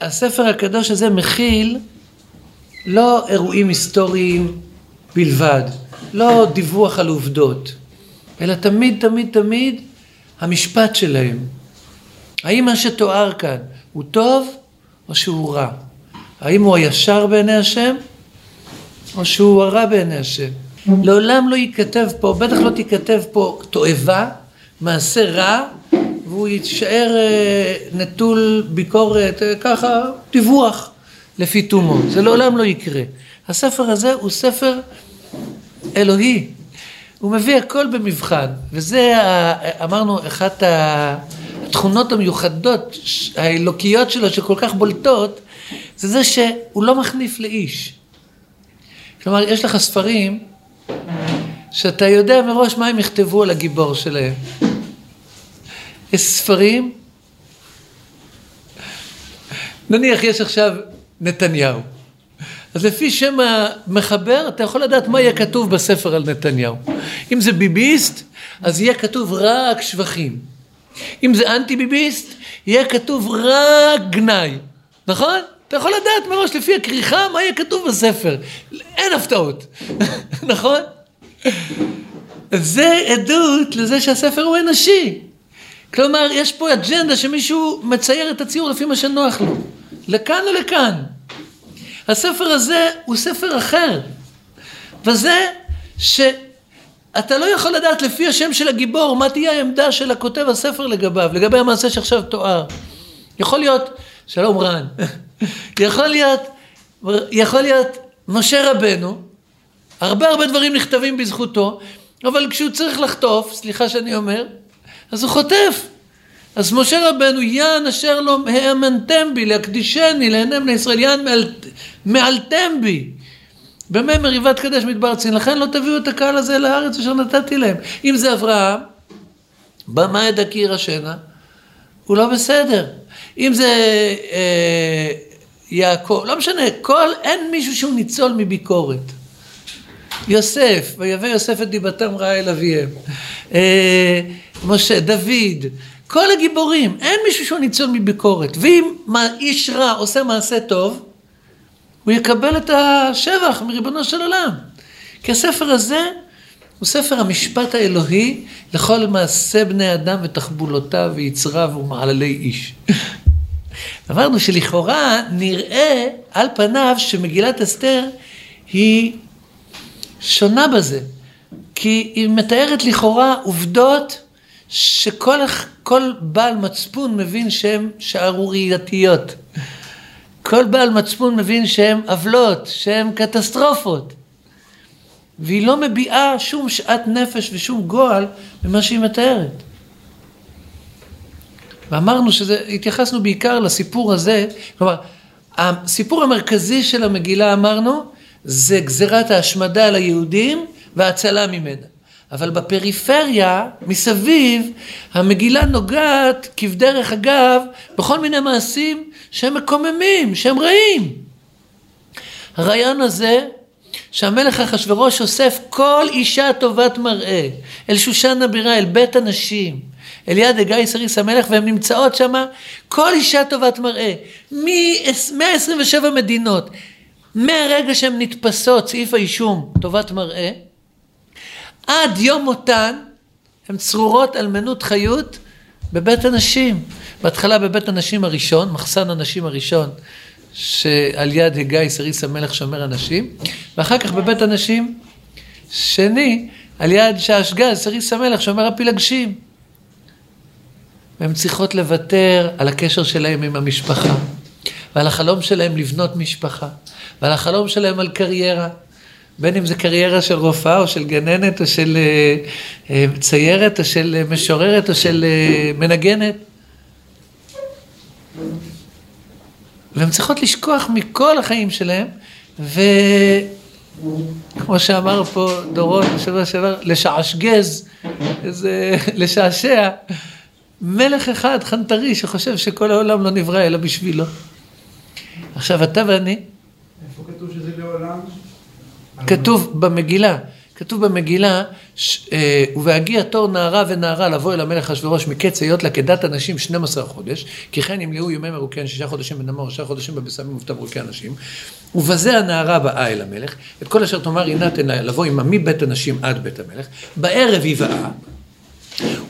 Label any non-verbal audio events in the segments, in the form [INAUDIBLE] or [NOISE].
הספר הקדוש הזה מכיל לא אירועים היסטוריים בלבד, לא דיווח על עובדות, אלא תמיד תמיד תמיד המשפט שלהם. האם מה שתואר כאן הוא טוב או שהוא רע? האם הוא הישר בעיני השם או שהוא הרע בעיני השם? לעולם לא ייכתב פה, בטח לא תיכתב פה תועבה, מעשה רע, והוא יישאר אה, נטול ביקורת, אה, ככה, דיווח לפי תומו. זה לעולם לא יקרה. הספר הזה הוא ספר אלוהי. הוא מביא הכל במבחן, וזה אמרנו אחת התכונות המיוחדות האלוקיות שלו שכל כך בולטות, זה זה שהוא לא מחניף לאיש. כלומר, יש לך ספרים שאתה יודע מראש מה הם יכתבו על הגיבור שלהם. יש ספרים, נניח יש עכשיו נתניהו. אז לפי שם המחבר, אתה יכול לדעת מה יהיה כתוב בספר על נתניהו. אם זה ביביסט, אז יהיה כתוב רק שבחים. אם זה אנטי ביביסט, יהיה כתוב רק גנאי. נכון? אתה יכול לדעת מראש לפי הכריכה מה יהיה כתוב בספר. אין הפתעות. [LAUGHS] נכון? זה עדות לזה שהספר הוא אנושי. כלומר, יש פה אג'נדה שמישהו מצייר את הציור לפי מה שנוח לו. לכאן או לכאן. הספר הזה הוא ספר אחר. וזה שאתה לא יכול לדעת לפי השם של הגיבור מה תהיה העמדה של הכותב הספר לגביו, לגבי המעשה שעכשיו תואר. יכול להיות, שלום רן, [LAUGHS] יכול להיות, יכול להיות משה רבנו, הרבה הרבה דברים נכתבים בזכותו, אבל כשהוא צריך לחטוף, סליחה שאני אומר, אז הוא חוטף. אז משה רבנו, יען אשר לא האמנתם בי, להקדישני, לעיני בני ישראל, יען מעלתם בי. במי מריבת קדש מדבר צין, לכן לא תביאו את הקהל הזה לארץ אשר נתתי להם. אם זה אברהם, במה ידע ירשנה, הוא לא בסדר. אם זה אה, יעקב, לא משנה, כל, אין מישהו שהוא ניצול מביקורת. יוסף, ויבא יוסף את דיבתם רעה אל אביהם. אה, משה, דוד, כל הגיבורים, אין מישהו שהוא ניצול מביקורת. ואם איש רע עושה מעשה טוב, הוא יקבל את השבח מריבונו של עולם. כי הספר הזה הוא ספר המשפט האלוהי לכל מעשה בני אדם ותחבולותיו ויצריו ומעללי איש. [LAUGHS] אמרנו שלכאורה נראה על פניו שמגילת אסתר היא שונה בזה. כי היא מתארת לכאורה עובדות שכל בעל מצפון מבין שהן שערורייתיות. כל בעל מצפון מבין שהן עוולות, שהן קטסטרופות. והיא לא מביעה שום שאט נפש ושום גועל במה שהיא מתארת. ואמרנו שהתייחסנו בעיקר לסיפור הזה, כלומר, הסיפור המרכזי של המגילה אמרנו, זה גזירת ההשמדה על היהודים וההצלה ממנה. אבל בפריפריה, מסביב, המגילה נוגעת כבדרך אגב בכל מיני מעשים שהם מקוממים, שהם רעים. הרעיון הזה שהמלך אחשורוש אוסף כל אישה טובת מראה אל שושן הבירה, אל בית הנשים, אל יד הגיא סריס המלך, והן נמצאות שם, כל אישה טובת מראה, מ-127 מדינות, מהרגע שהן נתפסות, סעיף האישום, טובת מראה, עד יום מותן הן צרורות אלמנות חיות בבית הנשים. בהתחלה בבית הנשים הראשון, מחסן הנשים הראשון, שעל יד הגיא סריס המלך שומר הנשים, ואחר כך בבית הנשים שני, על יד שעשגז סריס המלך שומר הפילגשים. והן צריכות לוותר על הקשר שלהם עם המשפחה, ועל החלום שלהם לבנות משפחה, ועל החלום שלהם על קריירה. בין אם זה קריירה של רופאה או של גננת או של אה, אה, ציירת או של אה, משוררת או של מנגנת. והן צריכות לשכוח מכל החיים שלהם, וכמו שאמר פה דורון בשבוע שעבר, לשעשגז, איזה, [LAUGHS] לשעשע, מלך אחד, חנטרי, שחושב שכל העולם לא נברא אלא בשבילו. עכשיו, אתה ואני... איפה כתוב שזה לעולם? כתוב במגילה, כתוב במגילה, ש- אה, ובהגיע תור נערה ונערה לבוא אל המלך אשוורוש מקץ היות לה כדת הנשים 12 חודש, כי כן ימלאו ימי מרוקן שישה חודשים בנמור, שישה חודשים בבשמים ובתמרוקי הנשים, ובזה הנערה באה אל המלך, את כל אשר תאמר יינתן לה לבוא עמה מבית הנשים עד בית המלך, בערב היא באה,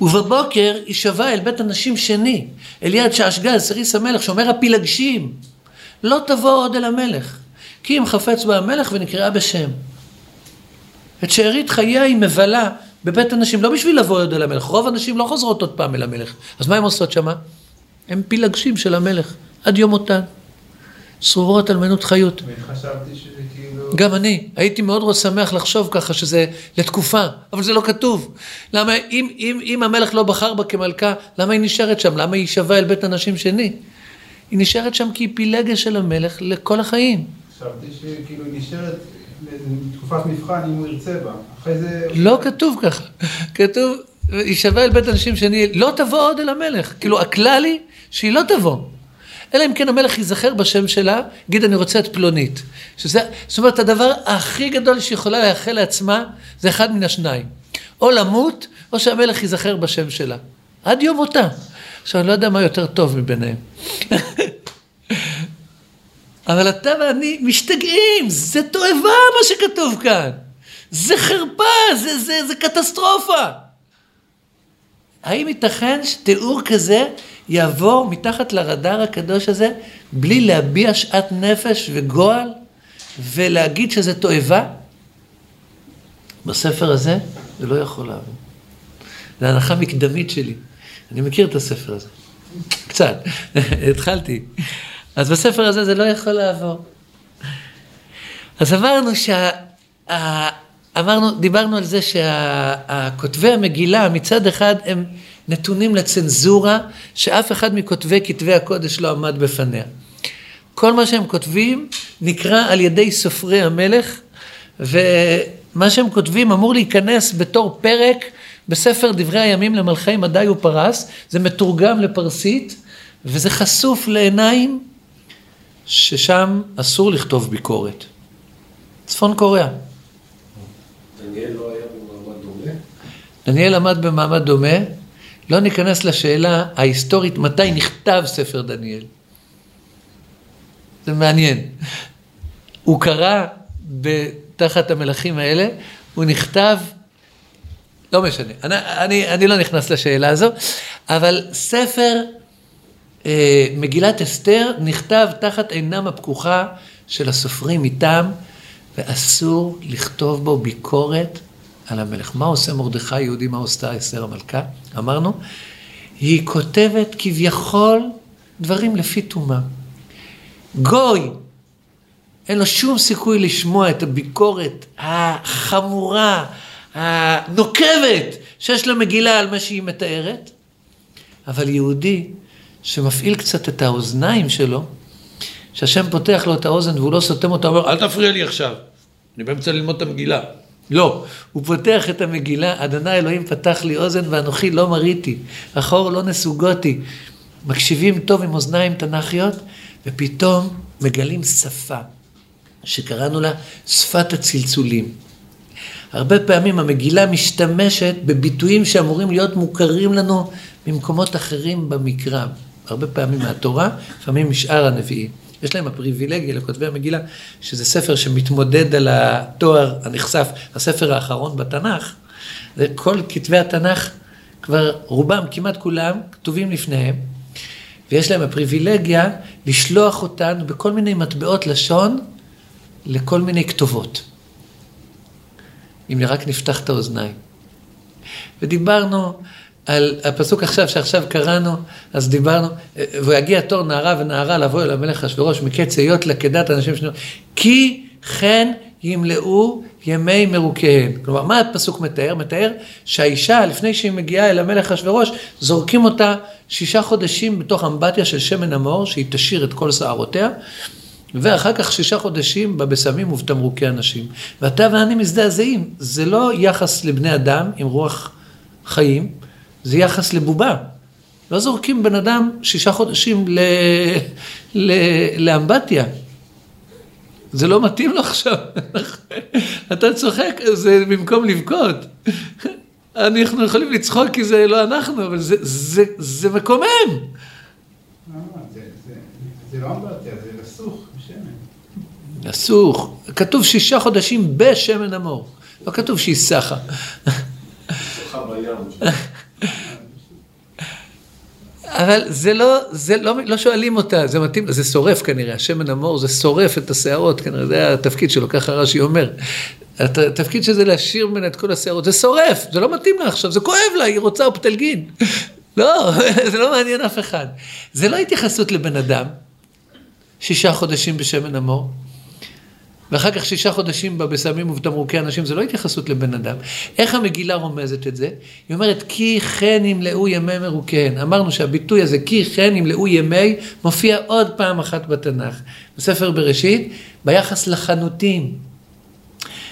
ובבוקר היא שבה אל בית הנשים שני, אל יד שעשגז, סריס המלך, שאומר הפילגשים, לא תבוא עוד אל המלך, כי אם חפץ בה המלך ונקראה בשם. את שארית חייה היא מבלה בבית הנשים, לא בשביל לבוא עוד אל המלך, רוב הנשים לא חוזרות עוד פעם אל המלך. אז מה הן עושות שמה? הן פילגשים של המלך, עד יום מותן. צרורות אלמנות חיות. וחשבתי שזה כאילו... גם אני, הייתי מאוד שמח לחשוב ככה שזה לתקופה, אבל זה לא כתוב. למה, אם, אם, אם המלך לא בחר בה כמלכה, למה היא נשארת שם? למה היא שווה אל בית הנשים שני? היא נשארת שם כי היא פילגה של המלך לכל החיים. חשבתי שכאילו היא נשארת לתקופת מבחן אם הוא ירצה בה. אחרי זה... לא כתוב ככה, כתוב, היא שווה אל בית הנשים שני, לא תבוא עוד אל המלך. כאילו, הכלל היא שהיא לא תבוא. אלא אם כן המלך ייזכר בשם שלה, יגיד אני רוצה את פלונית. שזה, זאת אומרת, הדבר הכי גדול שיכולה לאחל לעצמה, זה אחד מן השניים. או למות, או שהמלך ייזכר בשם שלה. עד יום מותה. עכשיו, אני לא יודע מה יותר טוב מביניהם. אבל אתה ואני משתגעים, זה תועבה מה שכתוב כאן. זה חרפה, זה, זה, זה קטסטרופה. האם ייתכן שתיאור כזה יעבור מתחת לרדאר הקדוש הזה בלי להביע שאט נפש וגועל ולהגיד שזה תועבה? בספר הזה זה לא יכול לעבור. זו הנחה מקדמית שלי. אני מכיר את הספר הזה. קצת, [LAUGHS] התחלתי. אז בספר הזה זה לא יכול לעבור. אז אמרנו שה... אמרנו, דיברנו על זה שהכותבי המגילה מצד אחד הם נתונים לצנזורה שאף אחד מכותבי כתבי הקודש לא עמד בפניה. כל מה שהם כותבים נקרא על ידי סופרי המלך ומה שהם כותבים אמור להיכנס בתור פרק בספר דברי הימים למלכי מדי ופרס, זה מתורגם לפרסית וזה חשוף לעיניים ששם אסור לכתוב ביקורת. צפון קוריאה. דניאל לא היה במעמד דומה? דניאל עמד במעמד דומה, לא ניכנס לשאלה ההיסטורית מתי נכתב ספר דניאל. זה מעניין. הוא קרא תחת המלכים האלה, הוא נכתב, לא משנה, אני, אני, אני לא נכנס לשאלה הזו, אבל ספר אה, מגילת אסתר נכתב תחת עינם הפקוחה של הסופרים מטעם, ואסור לכתוב בו ביקורת על המלך. מה עושה מרדכי יהודי, מה עושה אסתר המלכה? אמרנו, היא כותבת כביכול דברים לפי טומאה. גוי, אין לו שום סיכוי לשמוע את הביקורת החמורה, הנוקבת, שיש למגילה על מה שהיא מתארת, אבל יהודי שמפעיל קצת את האוזניים שלו, שהשם פותח לו את האוזן והוא לא סותם אותה, הוא אומר, אל תפריע לי עכשיו, אני באמצע ללמוד את המגילה. לא, הוא פותח את המגילה, אדוני אלוהים פתח לי אוזן ואנוכי לא מריתי, אחור לא נסוגותי. מקשיבים טוב עם אוזניים תנ"כיות, ופתאום מגלים שפה, שקראנו לה שפת הצלצולים. הרבה פעמים המגילה משתמשת בביטויים שאמורים להיות מוכרים לנו ממקומות אחרים במקרא. הרבה פעמים מהתורה, לפעמים משאר הנביאים. יש להם הפריבילגיה לכותבי המגילה, שזה ספר שמתמודד על התואר הנחשף, הספר האחרון בתנ"ך, וכל כתבי התנ"ך, כבר רובם, כמעט כולם, כתובים לפניהם, ויש להם הפריבילגיה לשלוח אותן בכל מיני מטבעות לשון לכל מיני כתובות. אם רק נפתח את האוזניים. ודיברנו על הפסוק עכשיו, שעכשיו קראנו, אז דיברנו, ויגיע תור נערה ונערה לבוא אל המלך אשוורוש מקץ היות לכדת אנשים שנו, כי כן ימלאו ימי מרוקיהן. כלומר, מה הפסוק מתאר? מתאר שהאישה, לפני שהיא מגיעה אל המלך אשוורוש, זורקים אותה שישה חודשים בתוך אמבטיה של שמן המור, שהיא תשאיר את כל שערותיה, ואחר כך שישה חודשים בבשמים ובתמרוקי אנשים. ואתה ואני מזדעזעים, זה לא יחס לבני אדם עם רוח חיים, זה יחס לבובה. לא זורקים בן אדם שישה חודשים ל... ל... לאמבטיה. זה לא מתאים לו עכשיו. [LAUGHS] אתה צוחק, זה במקום לבכות. [LAUGHS] אנחנו יכולים לצחוק כי זה לא אנחנו, אבל זה, זה, זה מקומם. אה, זה- לא אמבטיה, זה לסוך. לסוך. כתוב שישה חודשים בשמן המור. לא כתוב שהיא סחה. אבל זה לא, זה לא, לא שואלים אותה, זה מתאים, זה שורף כנראה, השמן המור זה שורף את השערות, כנראה זה התפקיד שלו, ככה רש"י אומר. הת- התפקיד שזה להשאיר ממנה את כל השערות, זה שורף, זה לא מתאים לה עכשיו, זה כואב לה, היא רוצה אופטלגין. לא, [LAUGHS] זה לא מעניין אף אחד. זה לא התייחסות לבן אדם, שישה חודשים בשמן המור, ואחר כך שישה חודשים בסמים ובתמרוקי אנשים, זה לא התייחסות לבן אדם. איך המגילה רומזת את זה? היא אומרת, כי כן ימלאו ימי מרוקיהן. אמרנו שהביטוי הזה, כי כן ימלאו ימי, מופיע עוד פעם אחת בתנ"ך. בספר בראשית, ביחס לחנותים.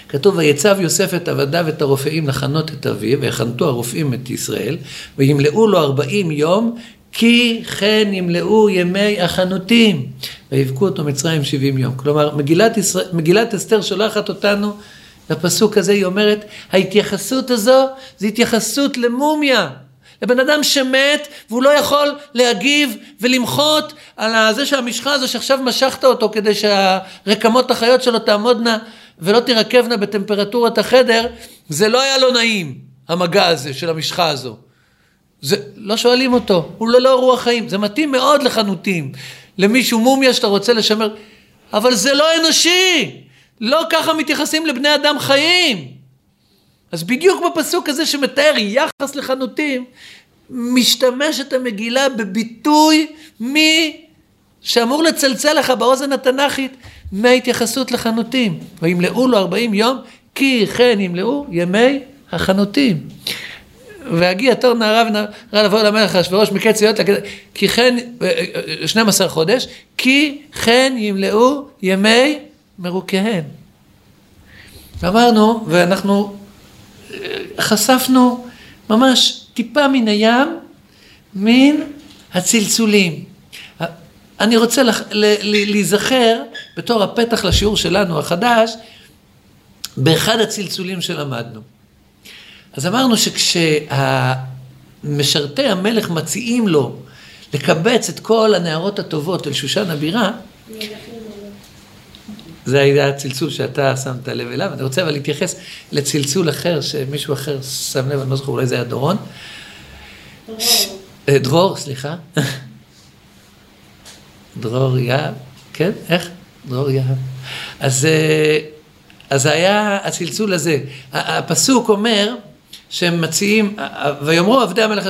כתוב, ויצב יוסף את עבדיו ואת הרופאים לחנות את אביו, ויחנתו הרופאים את ישראל, וימלאו לו ארבעים יום, כי כן ימלאו ימי החנותים, ויבכו אותו מצרים שבעים יום. כלומר, מגילת, ישראל, מגילת אסתר שולחת אותנו לפסוק הזה, היא אומרת, ההתייחסות הזו, זו התייחסות למומיה. לבן אדם שמת והוא לא יכול להגיב ולמחות על זה שהמשחה הזו שעכשיו משכת אותו כדי שהרקמות החיות שלו תעמודנה ולא תירקבנה בטמפרטורת החדר, זה לא היה לו נעים, המגע הזה של המשחה הזו. זה, לא שואלים אותו, הוא ללא רוח חיים, זה מתאים מאוד לחנותים, למישהו מומיה שאתה רוצה לשמר, אבל זה לא אנושי, לא ככה מתייחסים לבני אדם חיים. אז בדיוק בפסוק הזה שמתאר יחס לחנותים, משתמשת המגילה בביטוי מי שאמור לצלצל לך באוזן התנ"כית מההתייחסות לחנותים. וימלאו לו ארבעים יום, כי כן ימלאו ימי החנותים. והגיע תור נערה ונערה לבוא למלך אחשוורוש מקץ להיות, כי כן, 12 חודש, כי כן ימלאו ימי מרוקיהן. ואמרנו, ואנחנו חשפנו ממש טיפה מן הים, מן הצלצולים. אני רוצה לח- להיזכר בתור הפתח לשיעור שלנו החדש, באחד הצלצולים שלמדנו. אז אמרנו שכשמשרתי המלך מציעים לו לקבץ את כל הנערות הטובות אל שושן הבירה, זה היה הצלצול שאתה שמת לב אליו. אני רוצה אבל להתייחס לצלצול אחר, שמישהו אחר שם לב, אני לא זוכר, אולי זה היה דורון. ש- אה, דרור, סליחה. דרור יהב, כן? איך? דרור יהב. אז, אה, אז היה הצלצול הזה. הפסוק אומר שהם מציעים, ויאמרו עבדי המלך,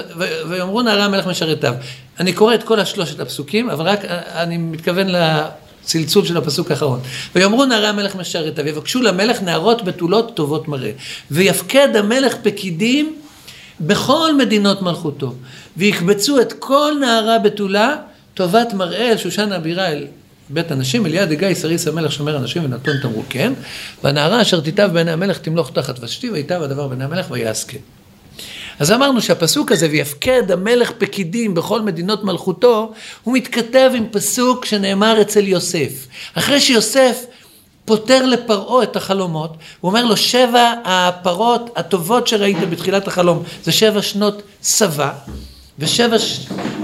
ויאמרו נערי המלך משרתיו. אני קורא את כל השלושת הפסוקים, אבל רק אני מתכוון לצלצול של הפסוק האחרון. ויאמרו נערי המלך משרתיו, יבקשו למלך נערות בתולות טובות מראה. ויפקד המלך פקידים בכל מדינות מלכותו, ויקבצו את כל נערה בתולה טובת מראה אל שושן הבירה אל בית הנשים, אליעד דגיא סריס המלך שומר אנשים ונתון תמרוקיהן, והנערה אשר תיטב בעיני המלך תמלוך תחת ושתי, ויטב הדבר בעיני המלך ויעסקן. אז אמרנו שהפסוק הזה, ויפקד המלך פקידים בכל מדינות מלכותו, הוא מתכתב עם פסוק שנאמר אצל יוסף. אחרי שיוסף פותר לפרעה את החלומות, הוא אומר לו, שבע הפרות הטובות שראית בתחילת החלום, זה שבע שנות צבא, ושבע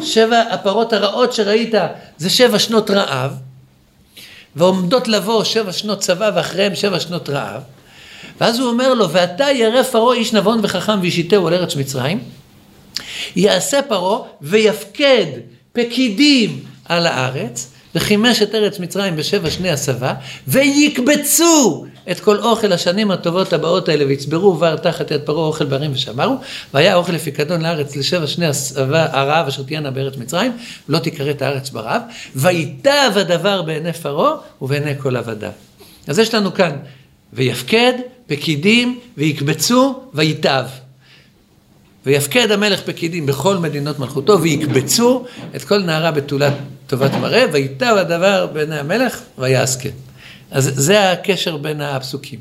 שבע הפרות הרעות שראית, זה שבע שנות רעב, ועומדות לבוא שבע שנות צבא ואחריהם שבע שנות רעב. ואז הוא אומר לו, ואתה ירא פרעה איש נבון וחכם וישיתהו על ארץ מצרים, יעשה פרעה ויפקד פקידים על הארץ, וחימש את ארץ מצרים בשבע שני הסבה, ויקבצו את כל אוכל השנים הטובות הבאות האלה, ויצברו בר תחת יד פרעה אוכל בערים ושמרו, והיה אוכל לפיקדון לארץ לשבע שני הסבה הרעב אשר תהיינה בארץ מצרים, לא תיכרת הארץ ברעב, ויטב הדבר בעיני פרעה ובעיני כל עבדיו. אז יש לנו כאן, ויפקד פקידים ויקבצו ויטב. ויפקד המלך פקידים בכל מדינות מלכותו, ויקבצו את כל נערה בתולת טובת מראה, ויטב הדבר בעיני המלך, ויעסקן. אז זה הקשר בין הפסוקים.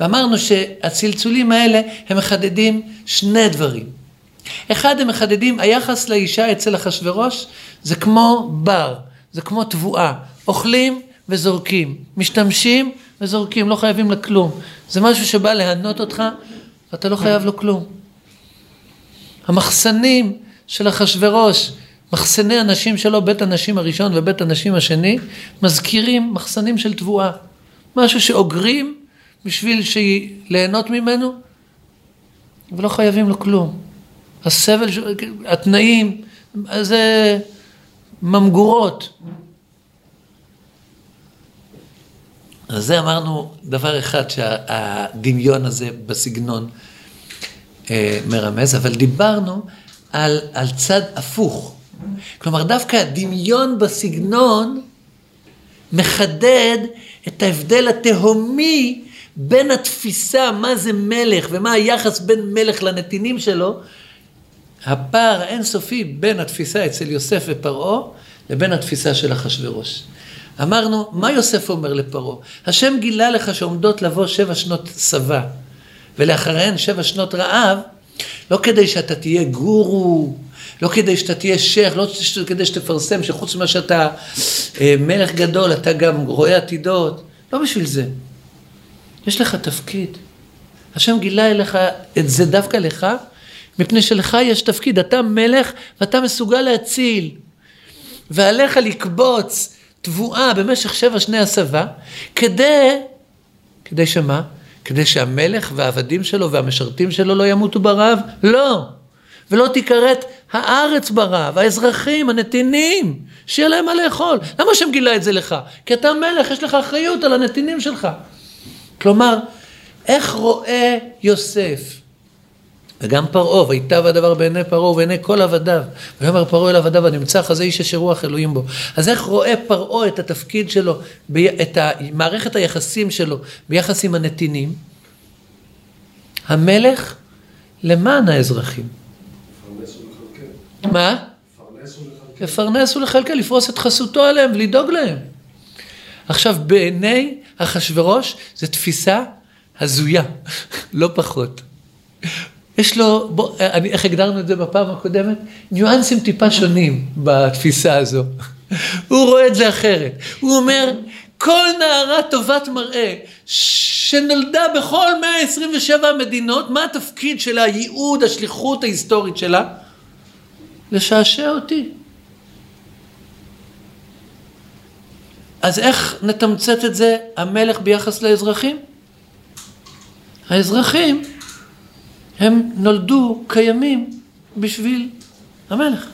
ואמרנו שהצלצולים האלה, הם מחדדים שני דברים. אחד, הם מחדדים, היחס לאישה אצל אחשורוש, זה כמו בר, זה כמו תבואה. אוכלים וזורקים. משתמשים וזורקים, לא חייבים לה כלום. זה משהו שבא להנות אותך, ואתה לא חייב לו כלום. המחסנים של אחשורוש, מחסני הנשים שלו, בית הנשים הראשון ובית הנשים השני, מזכירים מחסנים של תבואה. משהו שאוגרים בשביל ליהנות ממנו, ולא חייבים לו כלום. הסבל, התנאים, זה ממגורות. אז זה אמרנו דבר אחד שהדמיון הזה בסגנון אה, מרמז, אבל דיברנו על, על צד הפוך. כלומר, דווקא הדמיון בסגנון מחדד את ההבדל התהומי בין התפיסה מה זה מלך ומה היחס בין מלך לנתינים שלו, הפער האינסופי בין התפיסה אצל יוסף ופרעה לבין התפיסה של אחשורוש. אמרנו, מה יוסף אומר לפרעה? השם גילה לך שעומדות לבוא שבע שנות צבא, ולאחריהן שבע שנות רעב, לא כדי שאתה תהיה גורו, לא כדי שאתה תהיה שייח, לא כדי שתפרסם שחוץ ממה שאתה אה, מלך גדול, אתה גם רואה עתידות, לא בשביל זה. יש לך תפקיד. השם גילה אליך את זה דווקא לך, מפני שלך יש תפקיד, אתה מלך ואתה מסוגל להציל. ועליך לקבוץ תבואה במשך שבע שני הסבה, כדי, כדי שמה? כדי שהמלך והעבדים שלו והמשרתים שלו לא ימותו ברעב? לא. ולא תיכרת הארץ ברעב, האזרחים, הנתינים, שיהיה להם מה לאכול. למה השם גילה את זה לך? כי אתה מלך, יש לך אחריות על הנתינים שלך. כלומר, איך רואה יוסף וגם פרעה, ויטב הדבר בעיני פרעה ובעיני כל עבדיו. ויאמר פרעה אל עבדיו הנמצא חזה איש אשר רוח אלוהים בו. אז איך רואה פרעה את התפקיד שלו, את מערכת היחסים שלו ביחס עם הנתינים? המלך למען האזרחים. מה? לפרנס ולכלכל, לפרוס את חסותו עליהם ולדאוג להם. עכשיו, בעיני אחשורוש זו תפיסה הזויה, [LAUGHS] לא פחות. יש לו, בוא, אני, איך הגדרנו את זה בפעם הקודמת? ניואנסים טיפה שונים בתפיסה הזו. [LAUGHS] הוא רואה את זה אחרת. הוא אומר, כל נערה טובת מראה שנולדה בכל 127 המדינות, מה התפקיד שלה, הייעוד, השליחות ההיסטורית שלה? לשעשע אותי. אז איך נתמצת את זה המלך ביחס לאזרחים? האזרחים הם נולדו קיימים בשביל המלך.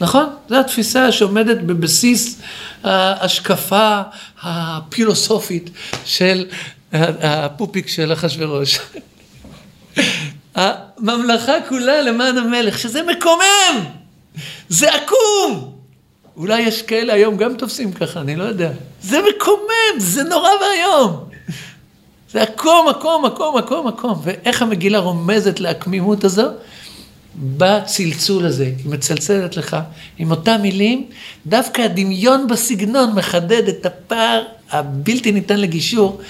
נכון? זו התפיסה שעומדת בבסיס ההשקפה הפילוסופית של הפופיק של אחשורוש. הממלכה כולה למען המלך, שזה מקומם, זה עקום. אולי יש כאלה היום גם תופסים ככה, אני לא יודע. זה מקומם, זה נורא ואיום. זה עקום, עקום, עקום, עקום, עקום. ואיך המגילה רומזת לעקמימות הזו? בצלצול הזה, היא מצלצלת לך עם אותם מילים, דווקא הדמיון בסגנון מחדד את הפער הבלתי ניתן לגישור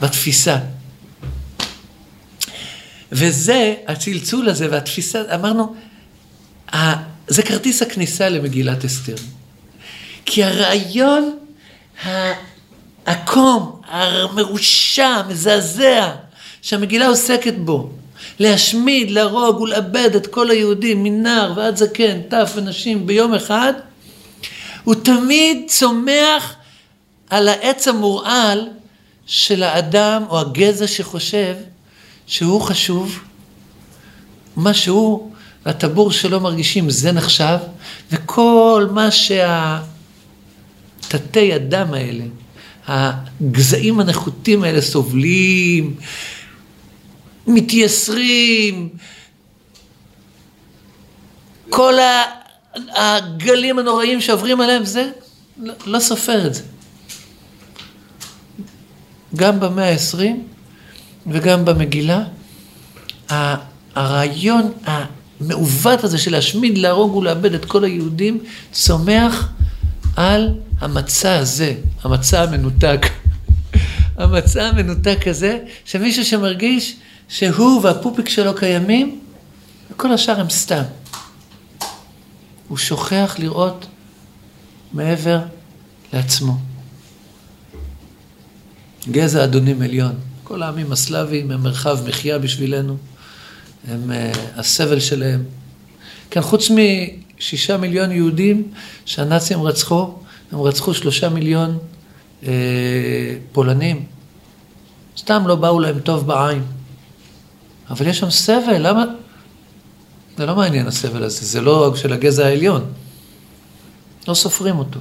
בתפיסה. וזה, הצלצול הזה והתפיסה, אמרנו, זה כרטיס הכניסה למגילת אסתר. כי הרעיון העקום, המרושע, המזעזע, שהמגילה עוסקת בו, להשמיד, להרוג ולאבד את כל היהודים, מנער ועד זקן, טף ונשים, ביום אחד, הוא תמיד צומח על העץ המורעל של האדם או הגזע שחושב שהוא חשוב, מה שהוא והטבור שלו מרגישים זה נחשב, וכל מה שהתתי הדם האלה, הגזעים הנחותים האלה סובלים, מתייסרים, כל הגלים הנוראים שעוברים עליהם, זה, לא, לא סופר את זה. גם במאה העשרים וגם במגילה, הרעיון המעוות הזה של להשמיד, להרוג ולאבד את כל היהודים, צומח על המצע הזה, המצע המנותק. [LAUGHS] המצע המנותק הזה, שמישהו שמרגיש שהוא והפופיק שלו קיימים, וכל השאר הם סתם. הוא שוכח לראות מעבר לעצמו. גזע אדונים עליון. כל העמים הסלאביים הם מרחב מחיה בשבילנו, הם uh, הסבל שלהם. כן, חוץ משישה מיליון יהודים שהנאצים רצחו, הם רצחו שלושה מיליון uh, פולנים. סתם לא באו להם טוב בעין. אבל יש שם סבל, למה? זה לא מעניין הסבל הזה, זה לא של הגזע העליון. לא סופרים אותו.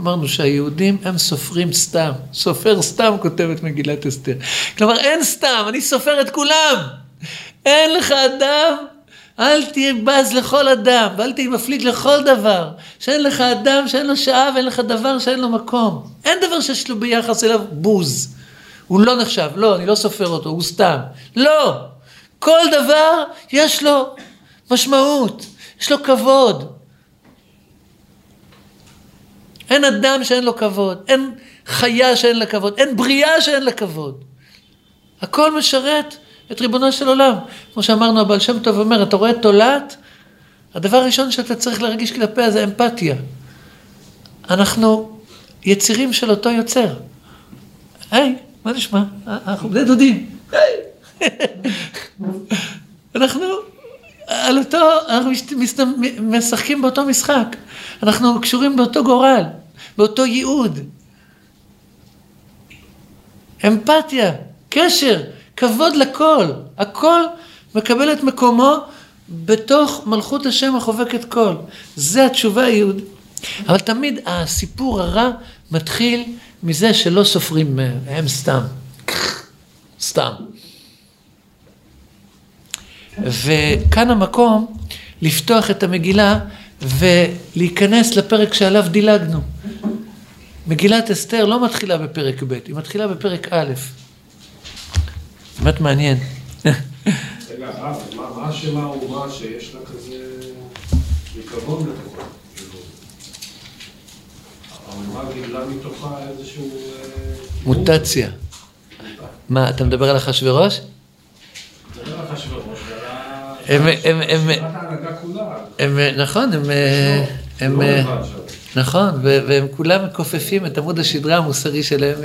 אמרנו שהיהודים הם סופרים סתם. סופר סתם כותבת מגילת אסתר. כלומר, אין סתם, אני סופר את כולם. אין לך אדם, אל תהיה בז לכל אדם, ואל תהיה מפליג לכל דבר. שאין לך אדם שאין לו שעה ואין לך דבר שאין לו מקום. אין דבר שיש לו ביחס אליו בוז. הוא לא נחשב, לא, אני לא סופר אותו, הוא סתם. לא! כל דבר יש לו משמעות, יש לו כבוד. אין אדם שאין לו כבוד, אין חיה שאין לה כבוד, אין בריאה שאין לה כבוד. הכל משרת את ריבונו של עולם. כמו שאמרנו, הבעל שם טוב אומר, אתה רואה תולעת? הדבר הראשון שאתה צריך להרגיש כלפיה זה אמפתיה. אנחנו יצירים של אותו יוצר. היי, מה נשמע? אנחנו בני דודים. היי. [LAUGHS] אנחנו על אותו, אנחנו משחקים באותו משחק. אנחנו קשורים באותו גורל, באותו ייעוד. אמפתיה, קשר, כבוד לכל. הכל מקבל את מקומו בתוך מלכות השם החובקת כל. זה התשובה היהודית. אבל תמיד הסיפור הרע מתחיל מזה שלא סופרים הם סתם. סתם. וכאן המקום לפתוח את המגילה ולהיכנס לפרק שעליו דילגנו. מגילת אסתר לא מתחילה בפרק ב', היא מתחילה בפרק א'. באמת מעניין. רגע, הרב, מה אשמה האומה שיש לה כזה ריקבון לתוכה? האומה גילה מתוכה איזשהו... אה, מוטציה. מה, אתה מדבר על אחשוורוש? מדבר על אחשוורוש הם, הם, הם, הם, נכון, הם, הם, נכון, והם כולם מכופפים את עמוד השדרה המוסרי שלהם.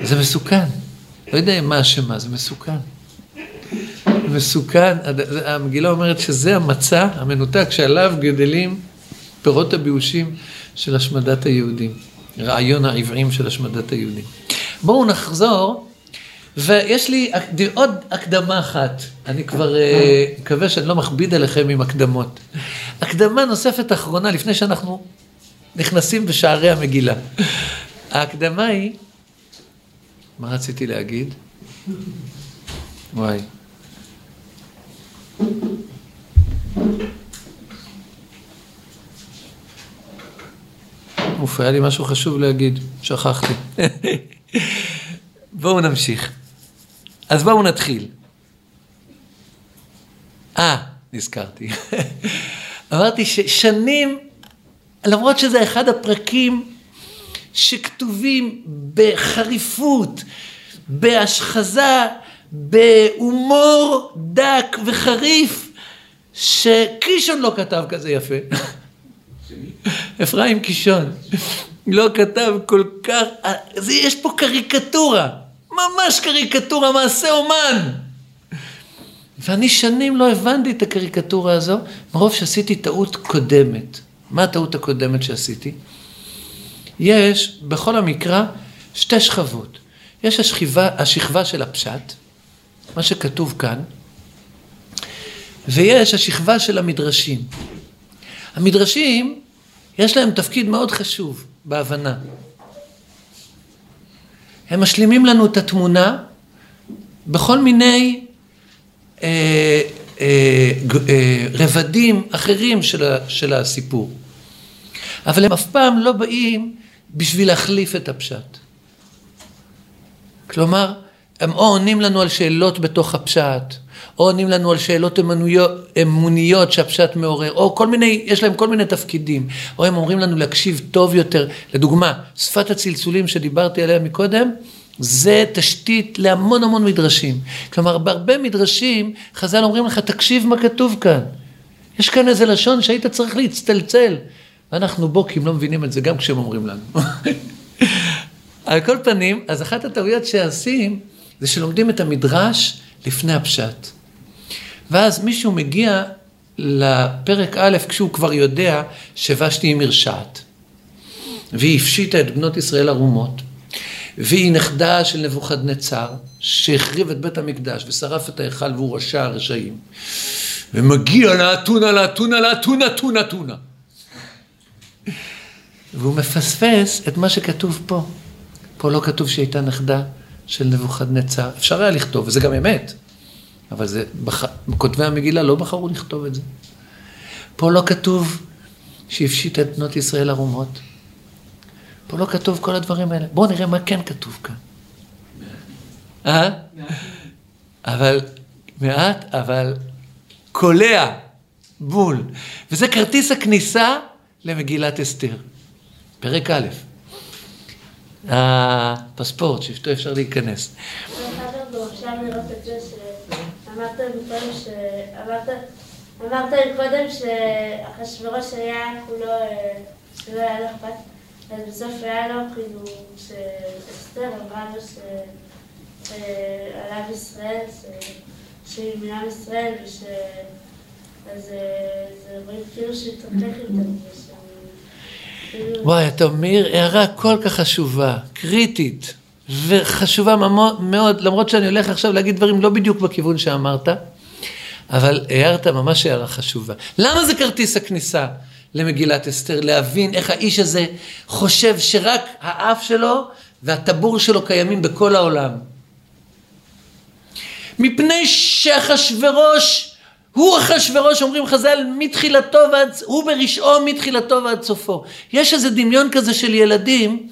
זה מסוכן. לא יודע מה אשמה, זה מסוכן. מסוכן, המגילה אומרת שזה המצע המנותק שעליו גדלים פירות הבאושים של השמדת היהודים. רעיון העברים של השמדת היהודים. בואו נחזור ויש לי עוד הקדמה אחת, אני כבר אה, מקווה שאני לא מכביד עליכם עם הקדמות. הקדמה נוספת אחרונה, לפני שאנחנו נכנסים בשערי המגילה. ההקדמה היא, מה רציתי להגיד? וואי. אוף, היה לי משהו חשוב להגיד, שכחתי. [LAUGHS] בואו נמשיך. אז בואו נתחיל. אה, נזכרתי. [LAUGHS] אמרתי ששנים, למרות שזה אחד הפרקים שכתובים בחריפות, בהשחזה, בהומור דק וחריף, שקישון לא כתב כזה יפה. אפרים קישון לא כתב כל כך, יש פה קריקטורה. ממש קריקטורה, מעשה אומן. ואני שנים לא הבנתי את הקריקטורה הזו, מרוב שעשיתי טעות קודמת. מה הטעות הקודמת שעשיתי? יש בכל המקרא שתי שכבות. יש השכיבה, השכבה של הפשט, מה שכתוב כאן, ויש השכבה של המדרשים. המדרשים, יש להם תפקיד מאוד חשוב בהבנה. הם משלימים לנו את התמונה בכל מיני אה, אה, אה, רבדים אחרים של, ה, של הסיפור. אבל הם אף פעם לא באים בשביל להחליף את הפשט. כלומר, הם או עונים לנו על שאלות בתוך הפשט, או עונים לנו על שאלות אמוניות, שהפשט מעורר, או כל מיני, יש להם כל מיני תפקידים, או הם אומרים לנו להקשיב טוב יותר. לדוגמה, שפת הצלצולים שדיברתי עליה מקודם, זה תשתית להמון המון מדרשים. כלומר, בהרבה מדרשים, חז"ל אומרים לך, תקשיב מה כתוב כאן. יש כאן איזה לשון שהיית צריך להצטלצל. ואנחנו בוקים לא מבינים את זה גם כשהם אומרים לנו. [LAUGHS] על כל פנים, אז אחת הטעויות שעושים, זה שלומדים את המדרש לפני הפשט. ואז מישהו מגיע לפרק א' כשהוא כבר יודע שוושתי היא מרשעת. והיא הפשיטה את בנות ישראל ערומות. והיא נכדה של נבוכדנצר, שהחריב את בית המקדש ושרף את ההיכל והוא רשע הרשעים. ומגיע לאתונה, לאתונה, לאתונה, טונה, טונה. והוא מפספס את מה שכתוב פה. פה לא כתוב שהיא הייתה נכדה של נבוכדנצר. אפשר היה לכתוב, וזה גם אמת. אבל זה, בח... כותבי המגילה לא בחרו לכתוב את זה. פה לא כתוב שהפשיט את בנות ישראל ערומות. פה לא כתוב כל הדברים האלה. בואו נראה מה כן כתוב כאן. אה? אבל, מעט, אבל קולע בול. וזה כרטיס הכניסה למגילת אסתר. פרק א', הפספורט, שאיתו אפשר להיכנס. אמרת קודם שאחשוורוש היה כולו, שלא היה לו אכפת, אז בסוף היה לו כאילו, שאסתר אמרה לו שעליו ישראל, שהיא מעם ישראל, וש... אז זה רואים כאילו שהתרחק איתם. וואי, אתה אומר הערה כל כך חשובה, קריטית, וחשובה מאוד, למרות שאני הולך עכשיו להגיד דברים לא בדיוק בכיוון שאמרת, אבל הערת ממש הערה חשובה. למה זה כרטיס הכניסה למגילת אסתר? להבין איך האיש הזה חושב שרק האף שלו והטבור שלו קיימים בכל העולם. מפני שאחשוורוש הוא אחשוורוש, אומרים חז"ל, מתחילתו ועד, הוא ברשעו מתחילתו ועד סופו. יש איזה דמיון כזה של ילדים,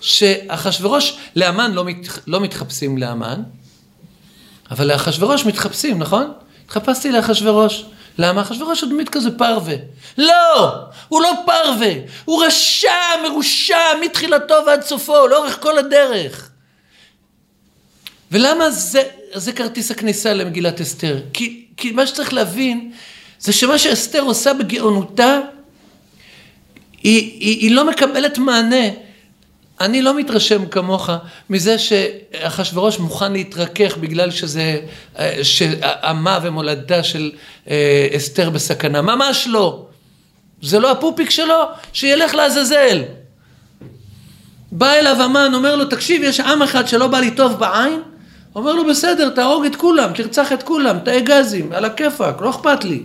שאחשוורוש, לאמן לא, מת, לא מתחפשים לאמן, אבל לאחשוורוש מתחפשים, נכון? התחפשתי לאחשוורוש. למה? אחשוורוש הוא דמית כזה פרווה. לא! הוא לא פרווה! הוא רשע, מרושע, מתחילתו ועד סופו, לאורך כל הדרך. ולמה זה, זה כרטיס הכניסה למגילת אסתר? כי כי מה שצריך להבין, זה שמה שאסתר עושה בגאונותה, היא, היא, היא לא מקבלת מענה. אני לא מתרשם כמוך מזה שאחשוורוש מוכן להתרכך בגלל שזה, שעמה ומולדתה של אה, אסתר בסכנה. ממש לא. זה לא הפופיק שלו, שילך לעזאזל. בא אליו המן, אומר לו, תקשיב, יש עם אחד שלא בא לי טוב בעין, אומר לו, בסדר, תהרוג את כולם, תרצח את כולם, תאי גזים, על הכיפאק, לא אכפת לי.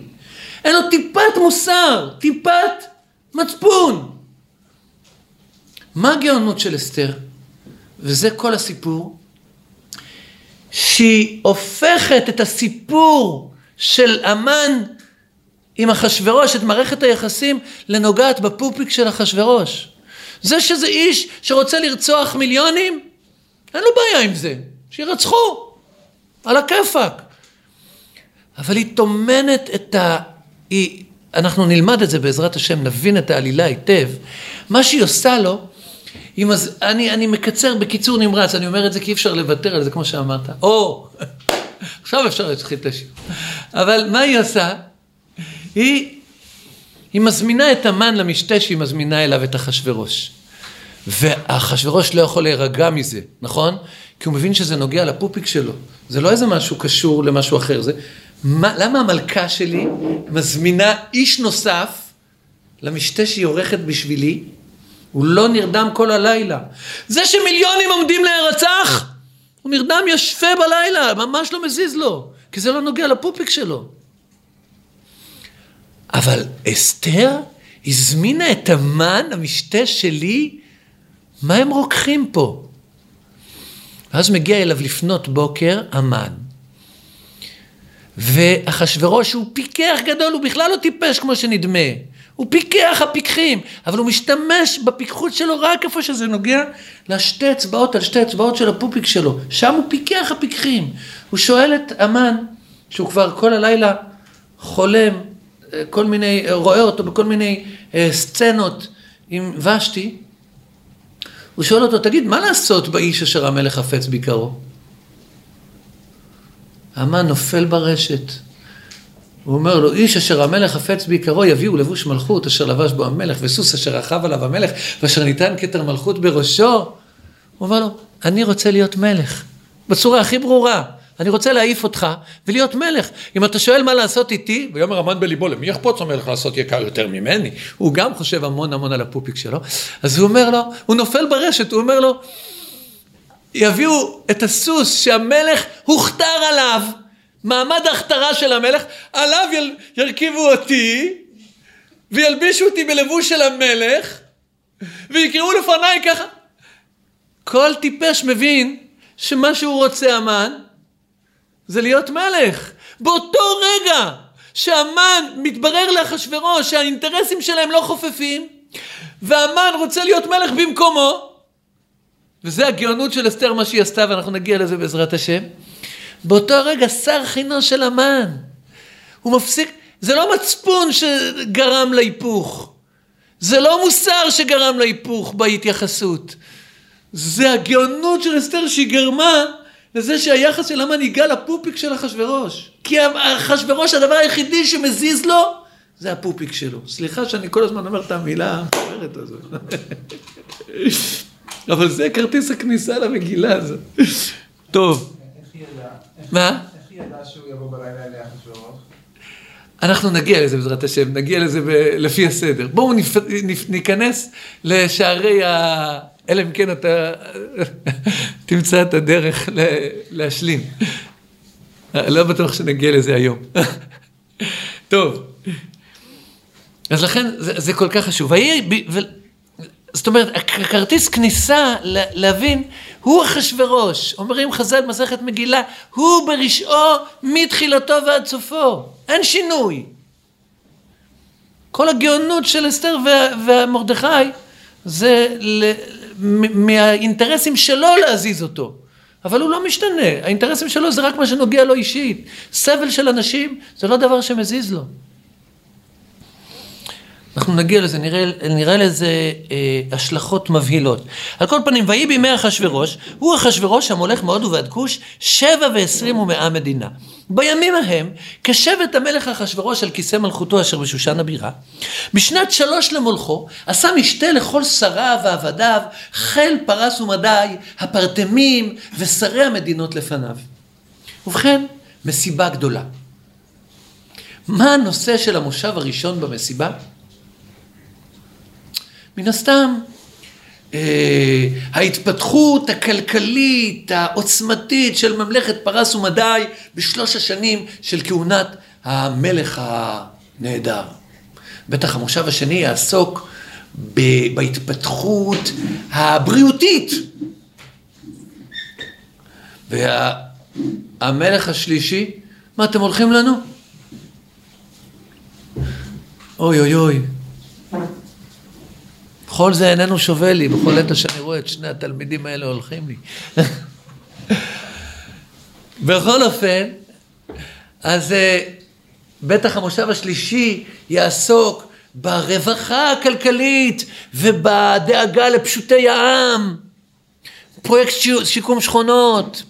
אין לו טיפת מוסר, טיפת מצפון. מה הגאונות של אסתר? וזה כל הסיפור, שהיא הופכת את הסיפור של המן עם אחשורוש, את מערכת היחסים, לנוגעת בפופיק של אחשורוש. זה שזה איש שרוצה לרצוח מיליונים, אין לו בעיה עם זה. שירצחו, על הכיפאק. אבל היא טומנת את ה... היא... אנחנו נלמד את זה בעזרת השם, נבין את העלילה היטב. מה שהיא עושה לו, היא מז... אני, אני מקצר בקיצור נמרץ, אני אומר את זה כי אי אפשר לוותר על זה כמו שאמרת. או, [LAUGHS] עכשיו אפשר להתחיל את השיר. אבל מה היא עושה? היא, היא מזמינה את המן למשתה שהיא מזמינה אליו את אחשורוש. ואחשורוש לא יכול להירגע מזה, נכון? כי הוא מבין שזה נוגע לפופיק שלו. זה לא איזה משהו קשור למשהו אחר. זה, מה, למה המלכה שלי מזמינה איש נוסף למשתה שהיא עורכת בשבילי? הוא לא נרדם כל הלילה. זה שמיליונים עומדים להירצח, הוא נרדם ישפה בלילה, ממש לא מזיז לו, כי זה לא נוגע לפופיק שלו. אבל אסתר הזמינה את המן, המשתה שלי, מה הם רוקחים פה? ואז מגיע אליו לפנות בוקר המן. ואחשוורוש הוא פיקח גדול, הוא בכלל לא טיפש כמו שנדמה. הוא פיקח הפיקחים, אבל הוא משתמש בפיקחות שלו רק איפה שזה נוגע לשתי אצבעות, על שתי אצבעות של הפופיק שלו. שם הוא פיקח הפיקחים. הוא שואל את המן, שהוא כבר כל הלילה חולם, כל מיני, רואה אותו בכל מיני אה, סצנות עם ושתי, הוא שואל אותו, תגיד, מה לעשות באיש אשר המלך חפץ ביקרו? המן נופל ברשת. הוא אומר לו, איש אשר המלך חפץ בעיקרו יביאו לבוש מלכות אשר לבש בו המלך, וסוס אשר רכב עליו המלך, ואשר ניתן כתר מלכות בראשו. הוא אומר לו, אני רוצה להיות מלך, בצורה הכי ברורה. אני רוצה להעיף אותך ולהיות מלך. אם אתה שואל מה לעשות איתי, ויאמר המן בליבו, למי יחפוץ המלך לעשות יקר יותר ממני? הוא גם חושב המון המון על הפופיק שלו. אז הוא אומר לו, הוא נופל ברשת, הוא אומר לו, יביאו את הסוס שהמלך הוכתר עליו, מעמד ההכתרה של המלך, עליו יל, ירכיבו אותי, וילבישו אותי בלבוש של המלך, ויקראו לפניי ככה. כל טיפש מבין שמה שהוא רוצה המן, זה להיות מלך. באותו רגע שהמן מתברר לאחשוורוש שהאינטרסים שלהם לא חופפים, והמן רוצה להיות מלך במקומו, וזה הגאונות של אסתר מה שהיא עשתה, ואנחנו נגיע לזה בעזרת השם. באותו רגע שר חינו של המן. הוא מפסיק, זה לא מצפון שגרם להיפוך. זה לא מוסר שגרם להיפוך בהתייחסות. זה הגאונות של אסתר שהיא גרמה לזה שהיחס של המן ייגע לפופיק של אחשוורוש. כי אחשוורוש הדבר היחידי שמזיז לו זה הפופיק שלו. סליחה שאני כל הזמן אומר את המילה המפוארת הזאת. [LAUGHS] אבל זה כרטיס הכניסה למגילה הזאת. [LAUGHS] טוב. איך ידע? מה? איך היא ידעה שהוא יבוא בלילה אליה אחשוורוש? אנחנו נגיע לזה בעזרת השם, נגיע לזה ב- לפי הסדר. בואו נפ... נפ... ניכנס לשערי ה... אלא אם כן אתה תמצא את הדרך. להשלים. לא בטוח שנגיע לזה היום. טוב, אז לכן זה, זה כל כך חשוב. ויהי, ו... זאת אומרת, הכרטיס כניסה להבין, הוא אחשוורוש, אומרים חז"ל מסכת מגילה, הוא ברשעו מתחילתו ועד סופו, אין שינוי. כל הגאונות של אסתר וה- ומרדכי זה ל- מהאינטרסים שלו להזיז אותו. אבל הוא לא משתנה, האינטרסים שלו זה רק מה שנוגע לו אישית. סבל של אנשים זה לא דבר שמזיז לו. אנחנו נגיע לזה, נראה, נראה לזה אה, השלכות מבהילות. על כל פנים, ויהי בימי אחשורוש, הוא אחשורוש המולך מהודו ועד כוש, שבע ועשרים ומאה מדינה. בימים ההם, כשבט המלך אחשורוש על כיסא מלכותו אשר בשושן הבירה, בשנת שלוש למולכו, עשה משתה לכל שריו ועבדיו, חיל פרס ומדי, הפרטמים ושרי המדינות לפניו. ובכן, מסיבה גדולה. מה הנושא של המושב הראשון במסיבה? מן הסתם, אה, ההתפתחות הכלכלית, העוצמתית של ממלכת פרס ומדי בשלוש השנים של כהונת המלך הנהדר. בטח המושב השני יעסוק בהתפתחות הבריאותית. והמלך השלישי, מה אתם הולכים לנו? אוי אוי אוי. בכל זה איננו שווה לי, בכל עת שאני רואה את שני התלמידים האלה הולכים לי. [LAUGHS] בכל אופן, אז אה, בטח המושב השלישי יעסוק ברווחה הכלכלית ובדאגה לפשוטי העם, פרויקט שי- שיקום שכונות,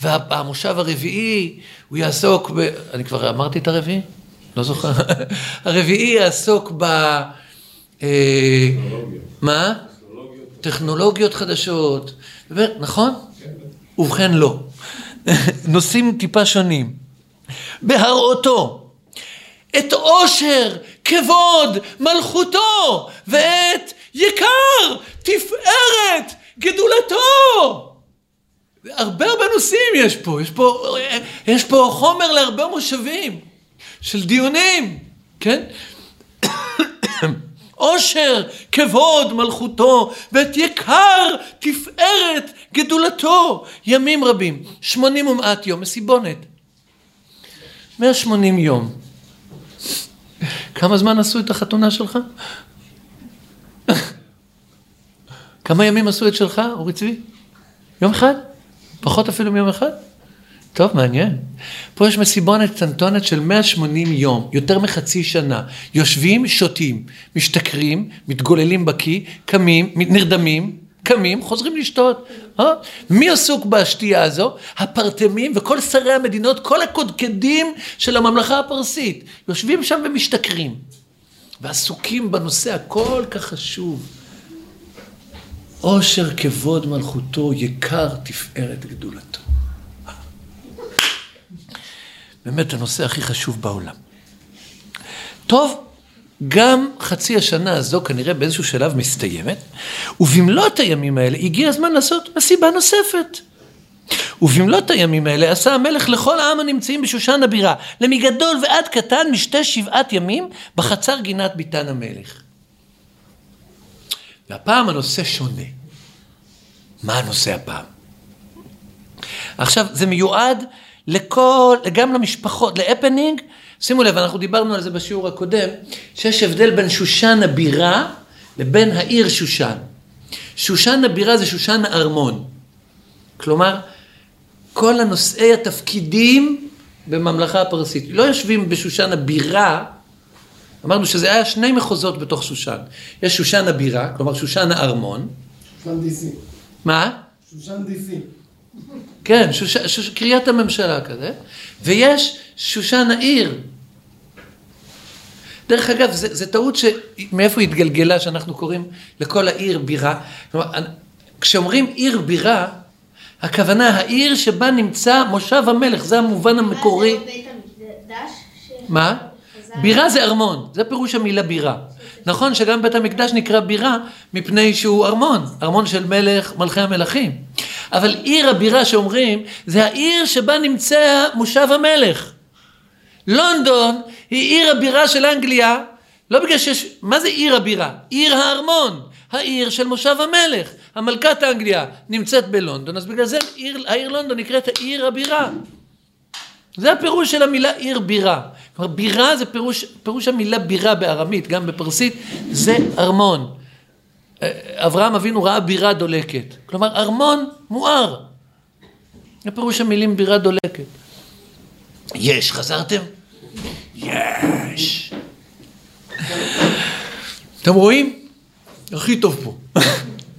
והמושב הרביעי, הוא יעסוק ב... אני כבר אמרתי את הרביעי? לא זוכר. [LAUGHS] הרביעי יעסוק ב... אה, מה? טכנולוגיות חדשות, נכון? ובכן לא. [LAUGHS] נושאים טיפה שונים. בהראותו את עושר, כבוד, מלכותו, ואת יקר, תפארת, גדולתו. הרבה הרבה נושאים יש פה, יש פה, יש פה חומר להרבה מושבים של דיונים, כן? עושר, כבוד, מלכותו, ואת יקר, תפארת, גדולתו, ימים רבים, שמונים ומעט יום, מסיבונת. 180 יום. כמה זמן עשו את החתונה שלך? כמה ימים עשו את שלך, אורי צבי? יום אחד? פחות אפילו מיום אחד? טוב, מעניין. פה יש מסיבונת קטנטונת של 180 יום, יותר מחצי שנה. יושבים, שותים, משתכרים, מתגוללים בקיא, קמים, נרדמים, קמים, חוזרים לשתות. אה? מי עסוק בשתייה הזו? הפרטמים וכל שרי המדינות, כל הקודקדים של הממלכה הפרסית. יושבים שם ומשתכרים. ועסוקים בנושא הכל כך חשוב. עושר כבוד מלכותו, יקר תפארת גדולתו. באמת הנושא הכי חשוב בעולם. טוב, גם חצי השנה הזו כנראה באיזשהו שלב מסתיימת, ובמלאת הימים האלה הגיע הזמן לעשות מסיבה נוספת. ובמלאת הימים האלה עשה המלך לכל העם הנמצאים בשושן הבירה, למגדול ועד קטן משתי שבעת ימים, בחצר גינת ביתן המלך. והפעם הנושא שונה. מה הנושא הפעם? עכשיו, זה מיועד לכל, גם למשפחות, להפנינג, שימו לב, אנחנו דיברנו על זה בשיעור הקודם, שיש הבדל בין שושן הבירה לבין העיר שושן. שושן הבירה זה שושן הארמון. כלומר, כל הנושאי התפקידים בממלכה הפרסית. לא יושבים בשושן הבירה, אמרנו שזה היה שני מחוזות בתוך שושן. יש שושן הבירה, כלומר שושן הארמון. שושן דיסי. מה? שושן דיסי. כן, שוש, שוש, קריית הממשלה כזה, ויש שושן העיר. דרך אגב, זה, זה טעות שמאיפה התגלגלה שאנחנו קוראים לכל העיר בירה. כלומר, כשאומרים עיר בירה, הכוונה העיר שבה נמצא מושב המלך, זה המובן המקורי. מה זה בית המקדש? ש- מה? חז"ל- בירה זה ארמון, זה פירוש המילה בירה. נכון שגם בית המקדש נקרא בירה מפני שהוא ארמון, ארמון של מלך, מלכי המלכים. אבל עיר הבירה שאומרים, זה העיר שבה נמצא מושב המלך. לונדון היא עיר הבירה של אנגליה, לא בגלל שיש, מה זה עיר הבירה? עיר הארמון, העיר של מושב המלך. המלכת אנגליה נמצאת בלונדון, אז בגלל זה עיר, העיר לונדון נקראת העיר הבירה. זה הפירוש של המילה עיר בירה. כלומר, בירה זה פירוש, פירוש המילה בירה בארמית, גם בפרסית, זה ארמון. אה, אברהם אבינו ראה בירה דולקת. כלומר, ארמון מואר. זה פירוש המילים בירה דולקת. יש, חזרתם? יש. אתם רואים? הכי טוב פה. [LAUGHS]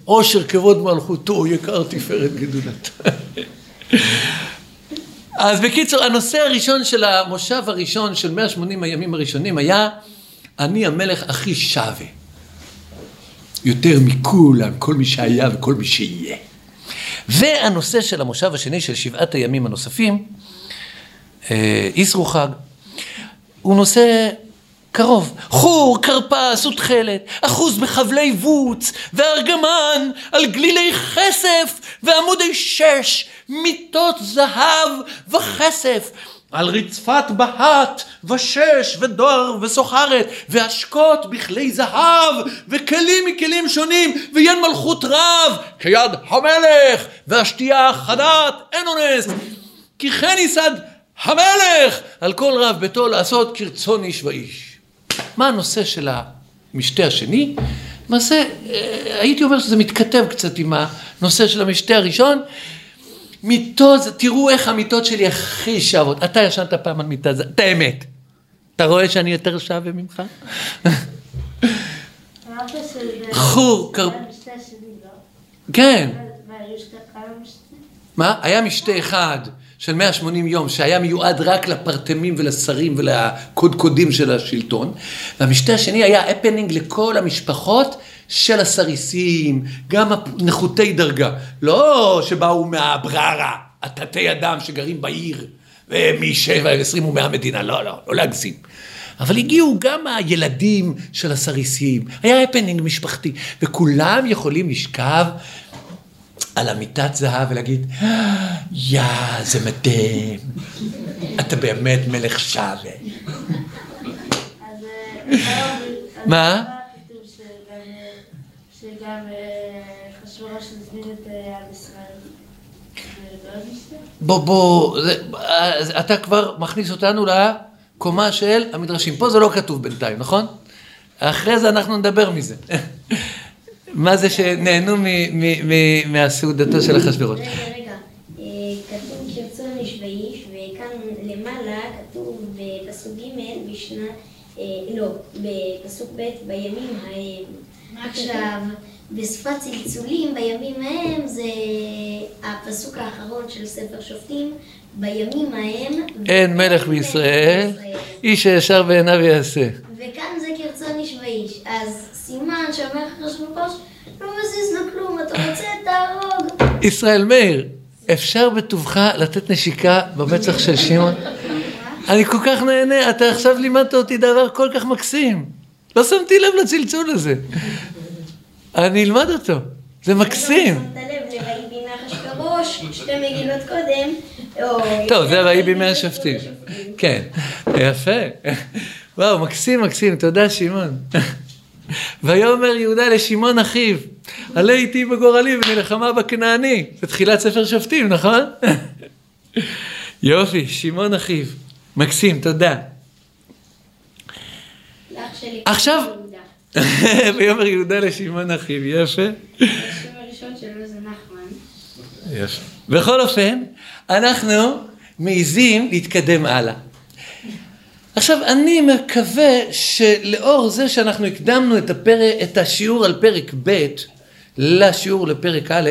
עושר כבוד מלכותו, יקר תפארת גדולת. [LAUGHS] אז בקיצור, הנושא הראשון של המושב הראשון של 180 הימים הראשונים היה אני המלך הכי שווה. יותר מכולם, כל מי שהיה וכל מי שיהיה. והנושא של המושב השני של שבעת הימים הנוספים, אה, איסרו חג, הוא נושא קרוב. חור, כרפס ותכלת, אחוז בחבלי בוץ, וארגמן על גלילי כסף, ועמודי שש, מיטות זהב וכסף. על רצפת בהת, ושש, ודואר, וסוחרת, והשקות בכלי זהב, וכלים מכלים שונים, ויין מלכות רב, כיד המלך, והשתייה חדת, אין אונס. כי כן ייסד המלך על כל רב ביתו לעשות כרצון איש ואיש. מה הנושא של המשתה השני? למעשה, אה, הייתי אומר שזה מתכתב קצת עם הנושא של המשתה הראשון. מיטות, תראו איך המיטות שלי הכי שוות. אתה ישנת פעם על מיטה, את האמת. אתה רואה שאני יותר שווה ממך? חור, קר- לא? כן. מה? היה משתה אחד של 180 יום שהיה מיועד רק לפרטמים ולשרים ולקודקודים של השלטון, והמשתה השני היה הפנינג לכל המשפחות של הסריסים, גם נחותי דרגה. לא שבאו מהבררה, התתי אדם שגרים בעיר, ומשבע, עשרים ומאה מדינה, לא, לא, לא להגזים. אבל הגיעו גם הילדים של הסריסים, היה הפנינג משפחתי, וכולם יכולים לשכב על המיטת זהב ולהגיד, יא, זה מדהים, אתה באמת מלך שווה. אה, מה? שגם, אה, אה, את עם ישראל. בוא, בוא, זה, אתה כבר מכניס אותנו לקומה של המדרשים. פה זה לא כתוב בינתיים, נכון? אחרי זה אנחנו נדבר מזה. מה זה שנהנו מהסעודתו של אחשוורוש? רגע, רגע. אה, כתוב כרצון איש ואיש, וכאן למעלה כתוב בפסוק ג' בשנה, אה, לא, בפסוק ב' בימים ההם. עכשיו, בשפת צלצולים, בימים ההם זה הפסוק האחרון של ספר שופטים, בימים ההם... אין מלך בישראל, איש הישר בעיניו יעשה. וכאן זה כרצון איש ואיש. אז סימן שהמלך אחשוורוש לא מזיז לו כלום, אתה רוצה תהרוג. ישראל מאיר, אפשר בטובך לתת נשיקה במצח של שמעון? אני כל כך נהנה, אתה עכשיו לימדת אותי דבר כל כך מקסים. לא שמתי לב לצלצול הזה. אני אלמד אותו, זה מקסים. או... טוב, זה ויהי בימי השופטים. כן, יפה. וואו, מקסים, מקסים, תודה שמעון. ויאמר יהודה לשמעון אחיו, עלה איתי בגורלי ונלחמה בכנעני. זה תחילת ספר שופטים, נכון? יופי, שמעון אחיו. מקסים, תודה. עכשיו-. [LAUGHS] ויאמר יהודה לשמעון אחיו. יפה. בכל אופן, אנחנו מעיזים להתקדם הלאה. עכשיו, אני מקווה שלאור זה שאנחנו הקדמנו את, הפרק, את השיעור על פרק ב' לשיעור לפרק א',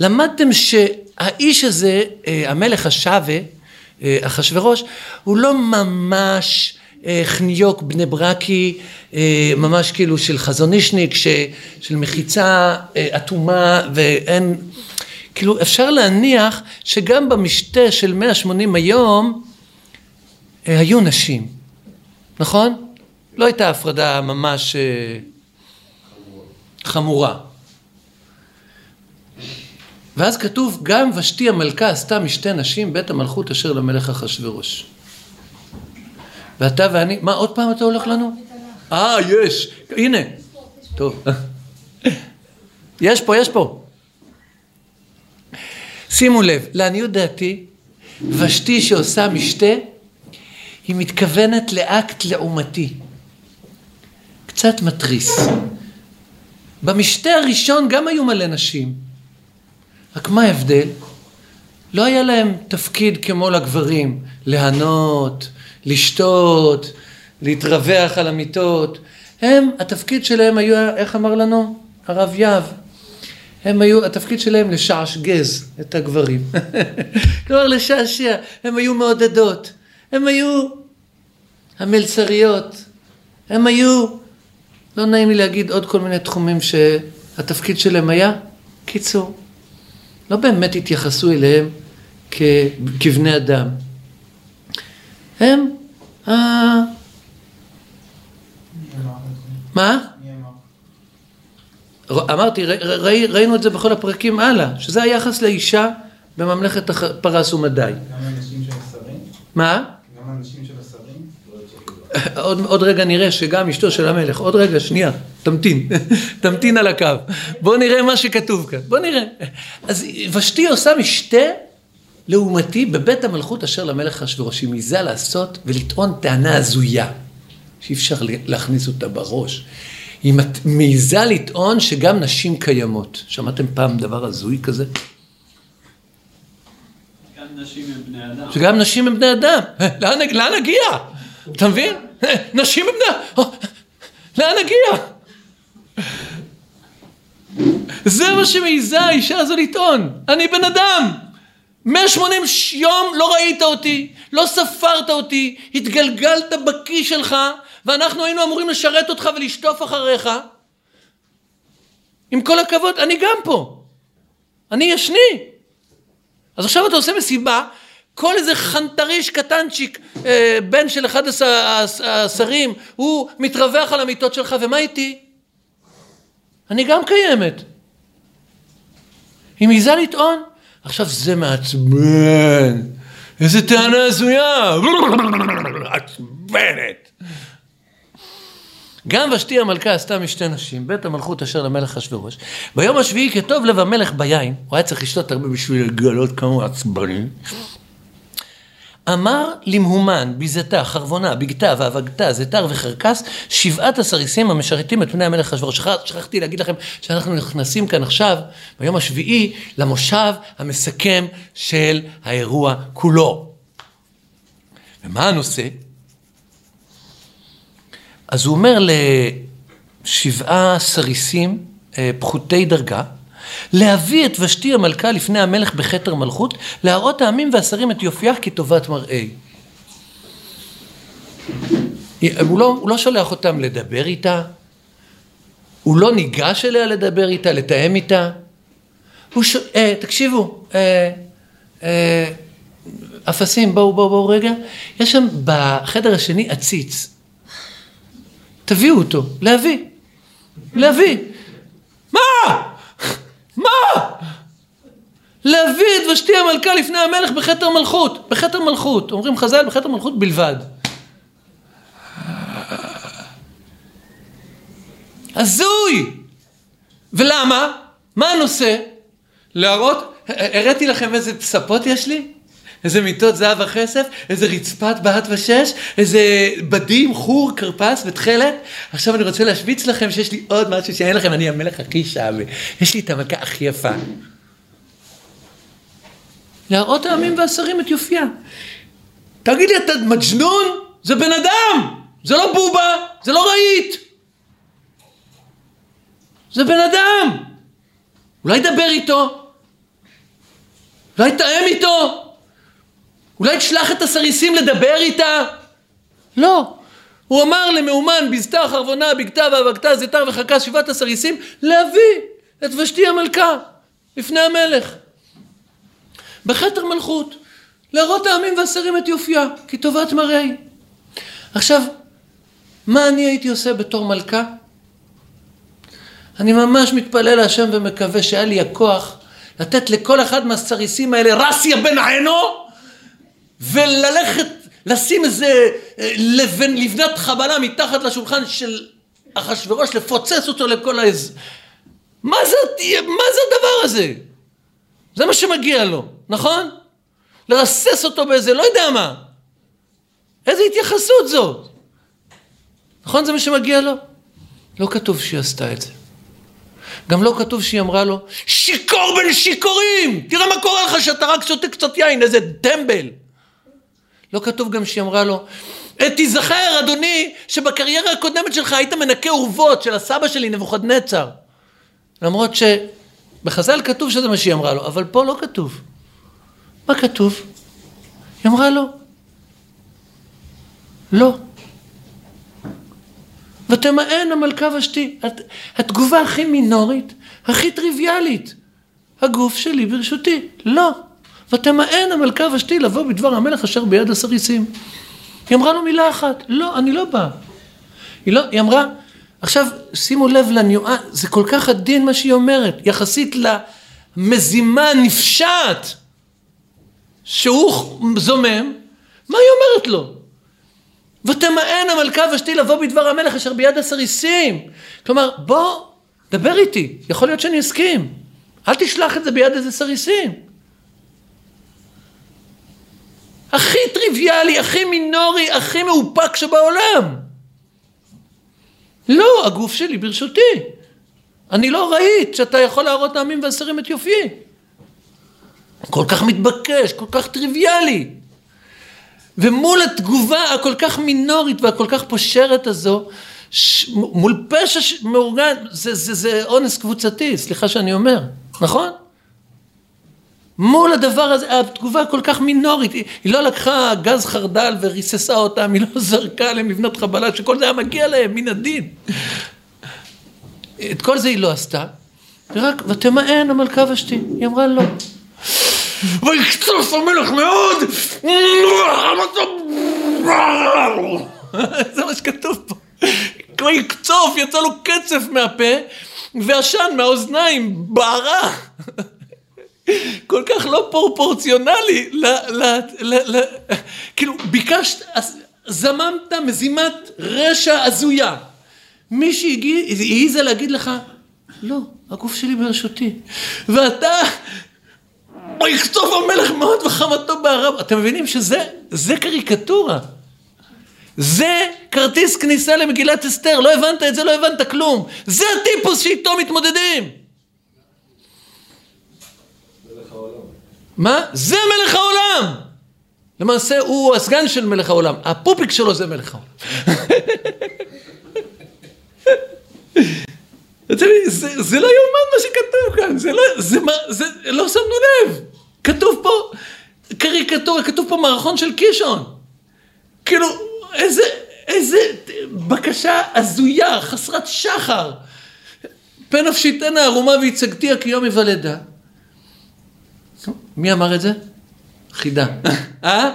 למדתם שהאיש הזה, אה, המלך השווה, אה, אחשורוש, הוא לא ממש אה, חניוק בני ברקי, ממש כאילו של חזונישניק, ש, של מחיצה אטומה ואין... כאילו אפשר להניח שגם במשתה של 180 היום היו נשים, נכון? לא הייתה הפרדה ממש אה, חמורה. ואז כתוב, גם ושתי המלכה עשתה משתי נשים בית המלכות אשר למלך אחשורוש. ואתה ואני, מה עוד פעם אתה הולך לנו? אה, יש, הנה. טוב. [LAUGHS] יש פה, יש פה. שימו לב, לעניות דעתי, ושתי שעושה משתה, היא מתכוונת לאקט לעומתי. קצת מתריס. במשתה הראשון גם היו מלא נשים. רק מה ההבדל? לא היה להם תפקיד כמו לגברים, להנות, לשתות, להתרווח על המיטות. הם, התפקיד שלהם היה, איך אמר לנו הרב יהב? הם היו, התפקיד שלהם לשעשגז את הגברים. [LAUGHS] כלומר לשעשע, הם היו מעודדות, הם היו המלצריות, הם היו, לא נעים לי להגיד עוד כל מיני תחומים שהתפקיד שלהם היה. קיצור, לא באמת התייחסו אליהם כ, כבני אדם. הם, אה, מה? אמרתי, ראי- ראינו את זה בכל הפרקים הלאה, שזה היחס לאישה בממלכת פרס ומדי. גם אנשים של השרים? מה? גם אנשים של השרים? עוד, עוד רגע נראה שגם אשתו של המלך, עוד רגע, שנייה, תמתין, [LAUGHS] תמתין על הקו. בוא נראה מה שכתוב כאן, בוא נראה. אז ושתי עושה משתה לעומתי בבית המלכות אשר למלך אחשוורוש. היא מעיזה לעשות ולטעון טענה הזויה, שאי אפשר להכניס אותה בראש. היא מעיזה לטעון שגם נשים קיימות. שמעתם פעם דבר הזוי כזה? גם נשים הם בני אדם. שגם נשים הם בני אדם. לאן, לאן נגיע? אתה מבין? נשים בני... לאן נגיע? זה מה שמעיזה האישה הזו לטעון. אני בן אדם. 180 יום לא ראית אותי, לא ספרת אותי, התגלגלת בכיס שלך, ואנחנו היינו אמורים לשרת אותך ולשטוף אחריך. עם כל הכבוד, אני גם פה. אני ישני. אז עכשיו אתה עושה מסיבה, כל איזה חנטריש קטנצ'יק, אה, בן של אחד הש- הש- השרים, הוא מתרווח על המיטות שלך, ומה איתי? אני גם קיימת. היא מעיזה לטעון. עכשיו זה מעצבן. איזה טענה הזויה. עצבנת. גם ושתי המלכה עשתה משתי נשים, בית המלכות אשר למלך אחשוורוש. ביום השביעי כטוב לב המלך ביין, הוא היה צריך לשתות הרבה בשביל לגלות כמה עצבני. אמר למהומן, ביזתה, חרבונה, בגתה, ואבגתה, זתר וחרקס, שבעת הסריסים המשרתים את פני המלך אחשוורוש. שכח- שכחתי להגיד לכם שאנחנו נכנסים כאן עכשיו, ביום השביעי, למושב המסכם של האירוע כולו. ומה הנושא? אז הוא אומר שבעה סריסים אה, פחותי דרגה, להביא את ושתי המלכה לפני המלך בכתר מלכות, להראות העמים והשרים את יופייה כטובת מראה. הוא לא, הוא לא שולח אותם לדבר איתה, הוא לא ניגש אליה לדבר איתה, לתאם איתה. הוא ש... אה, תקשיבו, אה, אה, אפסים, בואו, בואו, בואו רגע. יש שם בחדר השני עציץ. תביאו אותו, להביא. להביא. מה? להביא את ושתי המלכה לפני המלך בכתר מלכות. בכתר מלכות. אומרים חז"ל, בכתר מלכות בלבד. הזוי! ולמה? מה הנושא? להראות, הראיתי לכם איזה פספות יש לי? איזה מיטות זהב וכסף, איזה רצפת בהט ושש, איזה בדים, חור, כרפס ותכלת. עכשיו אני רוצה להשוויץ לכם שיש לי עוד משהו שאין לכם, אני המלך הכי שווה. יש לי את המלכה הכי יפה. להראות העמים והשרים את יופייה. תגיד לי, אתה מג'נון? זה בן אדם! זה לא בובה, זה לא רהיט. זה בן אדם. אולי דבר איתו. אולי תאם איתו. אולי תשלח את הסריסים לדבר איתה? לא. הוא אמר למאומן בזתה חרבונה בגתה ואבקתה זיתר וחכה שבעת הסריסים להביא את ושתי המלכה לפני המלך. בכתר מלכות, להראות העמים והשרים את יופייה, כי טובת מראי. עכשיו, מה אני הייתי עושה בתור מלכה? אני ממש מתפלל להשם ומקווה שהיה לי הכוח לתת לכל אחד מהסריסים האלה רסיה בן עינו וללכת לשים איזה אה, לבן, לבנת חבלה מתחת לשולחן של אחשוורוש, לפוצץ אותו לכל העז. מה זה, מה זה הדבר הזה? זה מה שמגיע לו, נכון? לרסס אותו באיזה, לא יודע מה. איזה התייחסות זאת? נכון זה מה שמגיע לו? לא כתוב שהיא עשתה את זה. גם לא כתוב שהיא אמרה לו, שיכור בין שיכורים! תראה מה קורה לך שאתה רק שותה קצת יין, איזה טמבל. לא כתוב גם שהיא אמרה לו, "אה, תיזכר אדוני שבקריירה הקודמת שלך היית מנקה אורוות של הסבא שלי נבוכדנצר. למרות שבחז"ל כתוב שזה מה שהיא אמרה לו, אבל פה לא כתוב. מה כתוב? היא אמרה לו, לא. ותמאן המלכה ושתי. הת- התגובה הכי מינורית, הכי טריוויאלית. הגוף שלי ברשותי. לא. ותמאן המלכה ושתי לבוא בדבר המלך אשר ביד הסריסים. היא אמרה לו מילה אחת, לא, אני לא באה. היא, לא, היא אמרה, עכשיו שימו לב לניואנס, זה כל כך עדין מה שהיא אומרת, יחסית למזימה הנפשעת שהוא זומם, מה היא אומרת לו? ותמאן המלכה ושתי לבוא בדבר המלך אשר ביד הסריסים. כלומר, בוא, דבר איתי, יכול להיות שאני אסכים. אל תשלח את זה ביד איזה סריסים. הכי טריוויאלי, הכי מינורי, הכי מאופק שבעולם. לא, הגוף שלי ברשותי. אני לא ראית שאתה יכול להראות לעמים והשרים את יופי. כל כך מתבקש, כל כך טריוויאלי. ומול התגובה הכל כך מינורית והכל כך פושרת הזו, ש... מול פשע ש... מאורגן, זה, זה, זה אונס קבוצתי, סליחה שאני אומר, נכון? מול הדבר הזה, התגובה כל כך מינורית, היא, היא לא לקחה גז חרדל וריססה אותם, היא לא זרקה עליהם לבנות חבלה, שכל זה היה מגיע להם מן הדין. את כל זה היא לא עשתה, ורק, ותמאן המלכה ושתי, היא אמרה לא. ויקצוף המלך מאוד, [LAUGHS] זה מה שכתוב פה. כמו יקצוף, יצא לו קצף מהפה, ועשן מהאוזניים, בערה. [LAUGHS] כל כך לא פרופורציונלי, ל, ל, ל, ל, כאילו ביקשת, זממת מזימת רשע הזויה. מישהי העיזה להגיד לך, לא, הגוף שלי ברשותי. ואתה, ויקצוף המלך מאוד וחמתו בערב. אתם מבינים שזה זה קריקטורה. זה כרטיס כניסה למגילת אסתר, לא הבנת את זה, לא הבנת כלום. זה הטיפוס שאיתו מתמודדים. מה? זה מלך העולם! למעשה הוא הסגן של מלך העולם, הפופיק שלו זה מלך העולם. [LAUGHS] מבין, זה, זה לא יאומן מה שכתוב כאן, זה לא, זה, זה לא שמנו לב. כתוב פה קריקטורה, כתוב פה מערכון של קישון. כאילו, איזה, איזה בקשה הזויה, חסרת שחר. פן נפשיתנה ערומה והצגתיה כיום היוולדה. מי אמר את זה? חידה. [LAUGHS] אה?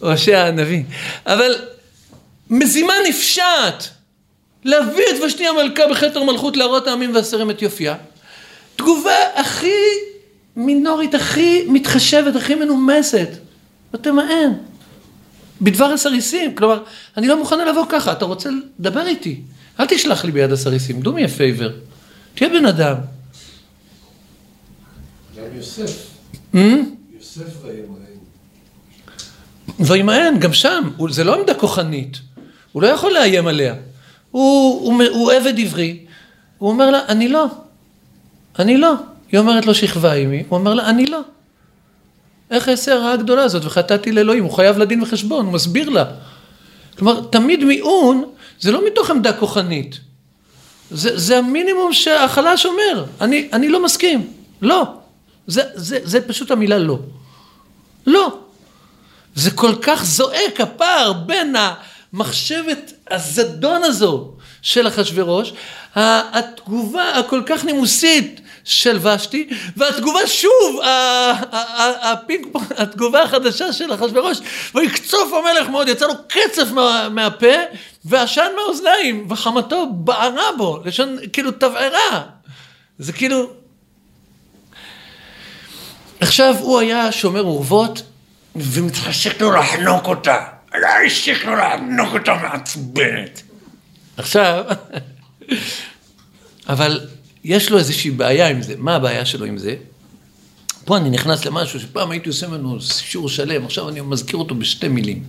הושע הנביא. אבל מזימה נפשעת להביא את ושתי המלכה בכתר מלכות להראות העמים והשרים את יופייה. תגובה הכי מינורית, הכי מתחשבת, הכי מנומסת. ותמאן. בדבר הסריסים. כלומר, אני לא מוכנה לבוא ככה, אתה רוצה לדבר איתי. אל תשלח לי ביד הסריסים, do me a favor. תהיה בן אדם. גם יוסף, Hmm? יוסף וימאן. וימאן, גם שם, זה לא עמדה כוחנית. הוא לא יכול לאיים עליה. הוא, הוא, הוא עבד עברי, הוא אומר לה, אני לא. אני לא. היא אומרת לו, שכבה עימי, הוא אומר לה, אני לא. איך אעשה הרעה הגדולה הזאת וחטאתי לאלוהים? הוא חייב לדין וחשבון, הוא מסביר לה. כלומר, תמיד מיעון זה לא מתוך עמדה כוחנית. זה, זה המינימום שהחלש אומר. אני, אני לא מסכים. לא. זה, זה, זה פשוט המילה לא. לא. זה כל כך זועק הפער בין המחשבת הזדון הזו של אחשורוש, ה- התגובה הכל כך נימוסית של ושתי, והתגובה שוב, הפינג פונג, התגובה החדשה של אחשורוש, ויקצוף המלך מאוד, יצא לו קצף מה, מהפה, ועשן מהאוזניים, וחמתו בערה בו, לשון כאילו תבערה. זה כאילו, עכשיו הוא היה שומר אורוות, ומתחשק לו לחנוק אותה. השק לו לחנוק אותה מעצבנת. עכשיו, [LAUGHS] אבל יש לו איזושהי בעיה עם זה. מה הבעיה שלו עם זה? פה אני נכנס למשהו שפעם הייתי עושה ממנו שיעור שלם, עכשיו אני מזכיר אותו בשתי מילים.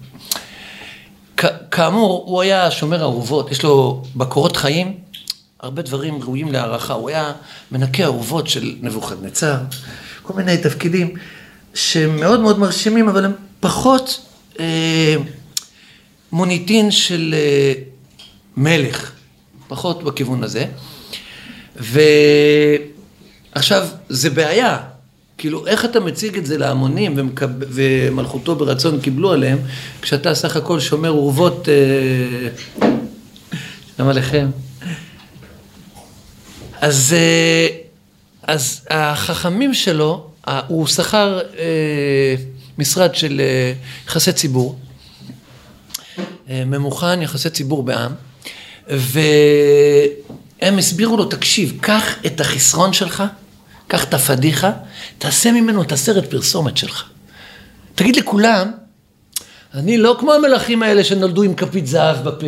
כאמור, הוא היה שומר אהובות, יש לו בקורות חיים הרבה דברים ראויים להערכה. הוא היה מנקה אהובות של נבוכדנצר, כל מיני תפקידים שהם מאוד מאוד מרשימים, אבל הם פחות אה, מוניטין של אה, מלך, פחות בכיוון הזה. ועכשיו, זה בעיה. כאילו, איך אתה מציג את זה להמונים ומקב... ומלכותו ברצון קיבלו עליהם, כשאתה סך הכל שומר אורוות, אה... שלום עליכם. אז, אה, אז החכמים שלו, אה, הוא שכר אה, משרד של אה, יחסי ציבור, אה, ממוכן יחסי ציבור בעם, והם הסבירו לו, תקשיב, קח את החסרון שלך, קח את הפדיחה, תעשה ממנו את הסרט פרסומת שלך. תגיד לכולם, אני לא כמו המלכים האלה שנולדו עם כפית זהב בפה.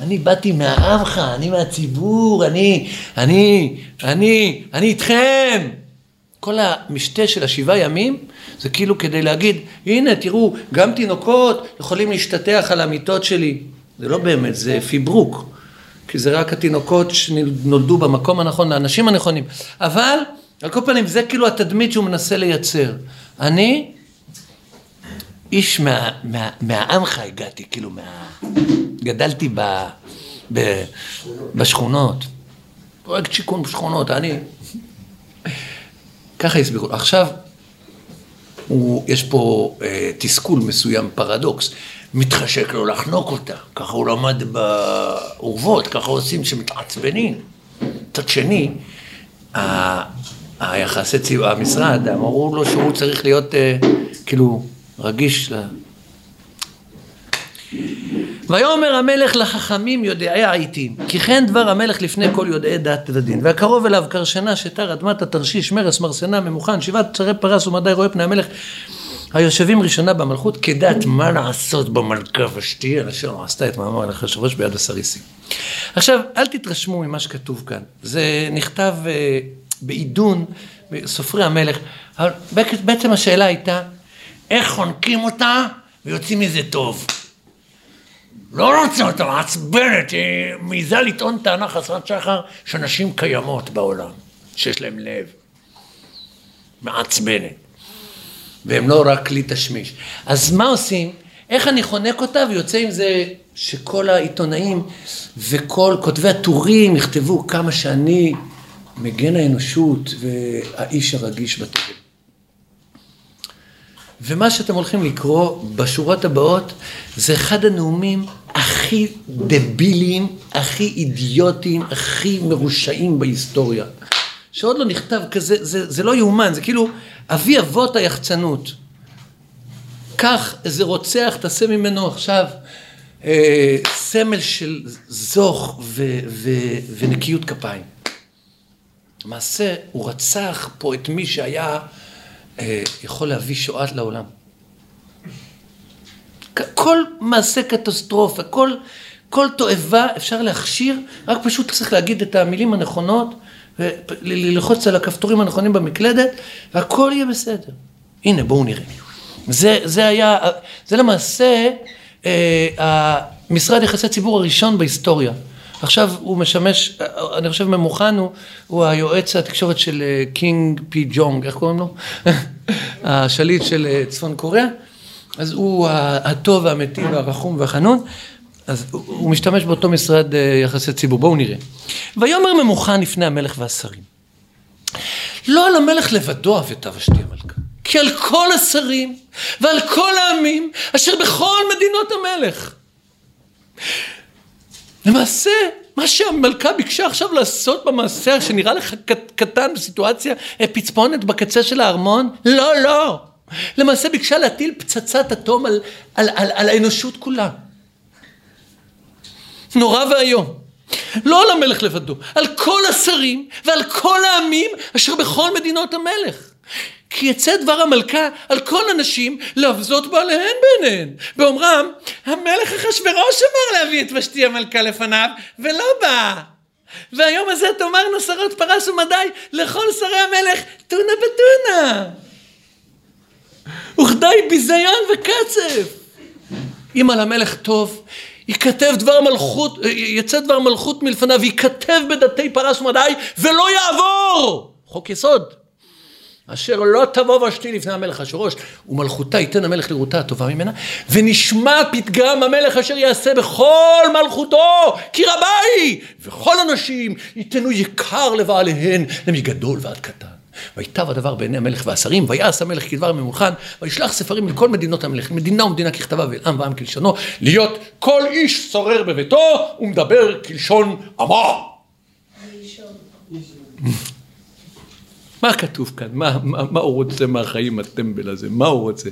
אני באתי מהעמך, אני מהציבור, אני, אני, אני, אני איתכם. כל המשתה של השבעה ימים זה כאילו כדי להגיד, הנה תראו, גם תינוקות יכולים להשתטח על המיטות שלי. זה לא באמת, זה פיברוק. כי זה רק התינוקות שנולדו במקום הנכון, לאנשים הנכונים. אבל, על כל פנים, זה כאילו התדמית שהוא מנסה לייצר. אני איש מה, מה, מהעמך הגעתי, כאילו, מה... גדלתי ב, ב, בשכונות. פרויקט שיכון בשכונות, אני... ככה הסבירו. עכשיו, הוא, יש פה אה, תסכול מסוים, פרדוקס. מתחשק לו לחנוק אותה, ככה הוא למד באורוות, ככה עושים כשמתעצבנים. מצד שני, היחסי ציבור, המשרד, אמרו לו שהוא צריך להיות אה, כאילו רגיש ל... ויאמר המלך לחכמים יודעי העיתים, כי כן דבר המלך לפני כל יודעי דת ודין, והקרוב אליו קרשנה שתר אדמתה תרשיש מרס מרסנה ממוכן שבעת צרי פרס ומדי רואה פני המלך היושבים ראשונה במלכות כדעת מה לעשות במלכה ושתי אשר עשתה את מאמר אחשוורוש ביד הסריסים. עכשיו אל תתרשמו ממה שכתוב כאן, זה נכתב אה, בעידון בסופרי המלך, אבל בעצם השאלה הייתה איך חונקים אותה ויוצאים מזה טוב. לא רוצה אותה, מעצבנת, היא מעיזה לטעון טענה חסרת שחר שנשים קיימות בעולם, שיש להם לב. מעצבנת. והם לא רק כלי תשמיש. אז מה עושים? איך אני חונק אותה ויוצא עם זה שכל העיתונאים וכל כותבי הטורים יכתבו כמה שאני מגן האנושות והאיש הרגיש בתבל. ומה שאתם הולכים לקרוא בשורות הבאות זה אחד הנאומים הכי דביליים, הכי אידיוטיים, הכי מרושעים בהיסטוריה. שעוד לא נכתב כזה, זה, זה לא יאומן, זה כאילו אבי אבות היחצנות. קח איזה רוצח, תעשה ממנו עכשיו אה, סמל של זוך ו, ו, ונקיות כפיים. למעשה, הוא רצח פה את מי שהיה אה, יכול להביא שואה לעולם. כל מעשה קטסטרופה, כל, כל תועבה אפשר להכשיר, רק פשוט צריך להגיד את המילים הנכונות, וללחוץ על הכפתורים הנכונים במקלדת, והכל יהיה בסדר. הנה, בואו נראה. זה, זה היה, זה למעשה אה, המשרד יחסי ציבור הראשון בהיסטוריה. עכשיו הוא משמש, אני חושב ממוכן, הוא, הוא היועץ התקשורת של אה, קינג פי ג'ונג, איך קוראים לו? [LAUGHS] השליט של אה, צפון קוריאה. אז הוא הטוב והמיטיב והרחום והחנון, אז הוא משתמש באותו משרד אה, יחסי ציבור. בואו נראה. ויאמר ממוכן לפני המלך והשרים. לא על המלך לבדו אבתה ושתי המלכה, כי על כל השרים ועל כל העמים אשר בכל מדינות המלך. למעשה, מה שהמלכה ביקשה עכשיו לעשות במעשה שנראה לך קטן בסיטואציה פצפונת בקצה של הארמון, לא, לא. למעשה ביקשה להטיל פצצת אטום על, על, על, על האנושות כולה. נורא ואיום. לא על המלך לבדו, על כל השרים ועל כל העמים אשר בכל מדינות המלך. כי יצא דבר המלכה על כל הנשים להבזות בעליהן בעיניהן. באומרם, המלך אחשורוש אמר להביא את ושתי המלכה לפניו, ולא בא. והיום הזה תאמרנו שרות פרס ומדי לכל שרי המלך, טונה בטונה. וכדי ביזיון וקצף. אם על המלך טוב, ייכתב דבר מלכות, יצא דבר מלכות מלפניו, ייכתב בדתי פרס ומדי, ולא יעבור! חוק יסוד. אשר לא תבוא ושתי לפני המלך אשורוש, ומלכותה ייתן המלך לראותה הטובה ממנה, ונשמע פתגם המלך אשר יעשה בכל מלכותו, כי רבה היא, וכל הנשים ייתנו יקר לבעליהן, למגדול ועד קטן. ויטב הדבר בעיני המלך והשרים, ויעש המלך כדבר ממוכן, וישלח ספרים לכל מדינות המלך, מדינה ומדינה ככתבה ואל עם ועם כלשונו, להיות כל איש שורר בביתו ומדבר כלשון עמו. מה כתוב כאן? מה, מה, מה הוא רוצה מהחיים הטמבל הזה? מה הוא רוצה?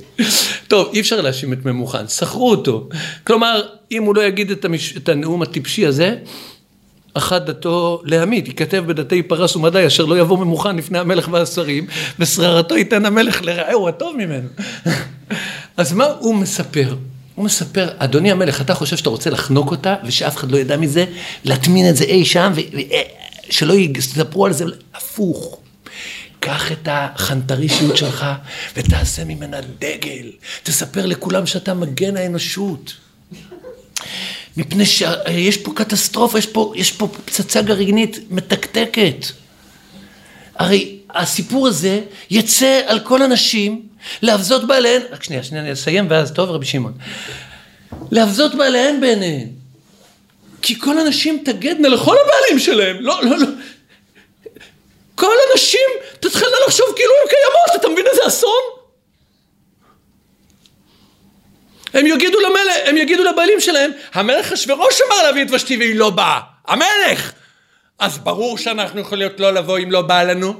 טוב, אי אפשר להאשים את ממוכן, שכרו אותו. כלומר, אם הוא לא יגיד את, המש... את הנאום הטיפשי הזה, אחת דתו להעמיד, ייכתב בדתי פרס ומדי אשר לא יבוא ממוכן לפני המלך והשרים, ושררתו ייתן המלך לרעהו הטוב ממנו. [LAUGHS] אז מה הוא מספר? הוא מספר, אדוני המלך, אתה חושב שאתה רוצה לחנוק אותה, ושאף אחד לא ידע מזה, להטמין את זה אי שם, ושלא יספרו על זה, הפוך. קח את החנטרישיות שלך ותעשה ממנה דגל. תספר לכולם שאתה מגן האנושות. מפני שיש פה קטסטרופה, יש פה, יש פה פצצה גרעינית מתקתקת. הרי הסיפור הזה יצא על כל הנשים להבזות בעליהן, רק שנייה, שנייה, אני אסיים ואז טוב רבי שמעון. להבזות בעליהן בעיניהן. כי כל הנשים תגדנה לכל הבעלים שלהם, לא, לא, לא. כל הנשים תתחלנה לחשוב כאילו הן קיימות, אתה מבין איזה אסון? הם יגידו למלך, הם יגידו לבעלים שלהם, המלך אשוורוש אמר להביא את ושתי והיא לא באה. המלך! אז ברור שאנחנו יכולות לא לבוא אם לא בא לנו.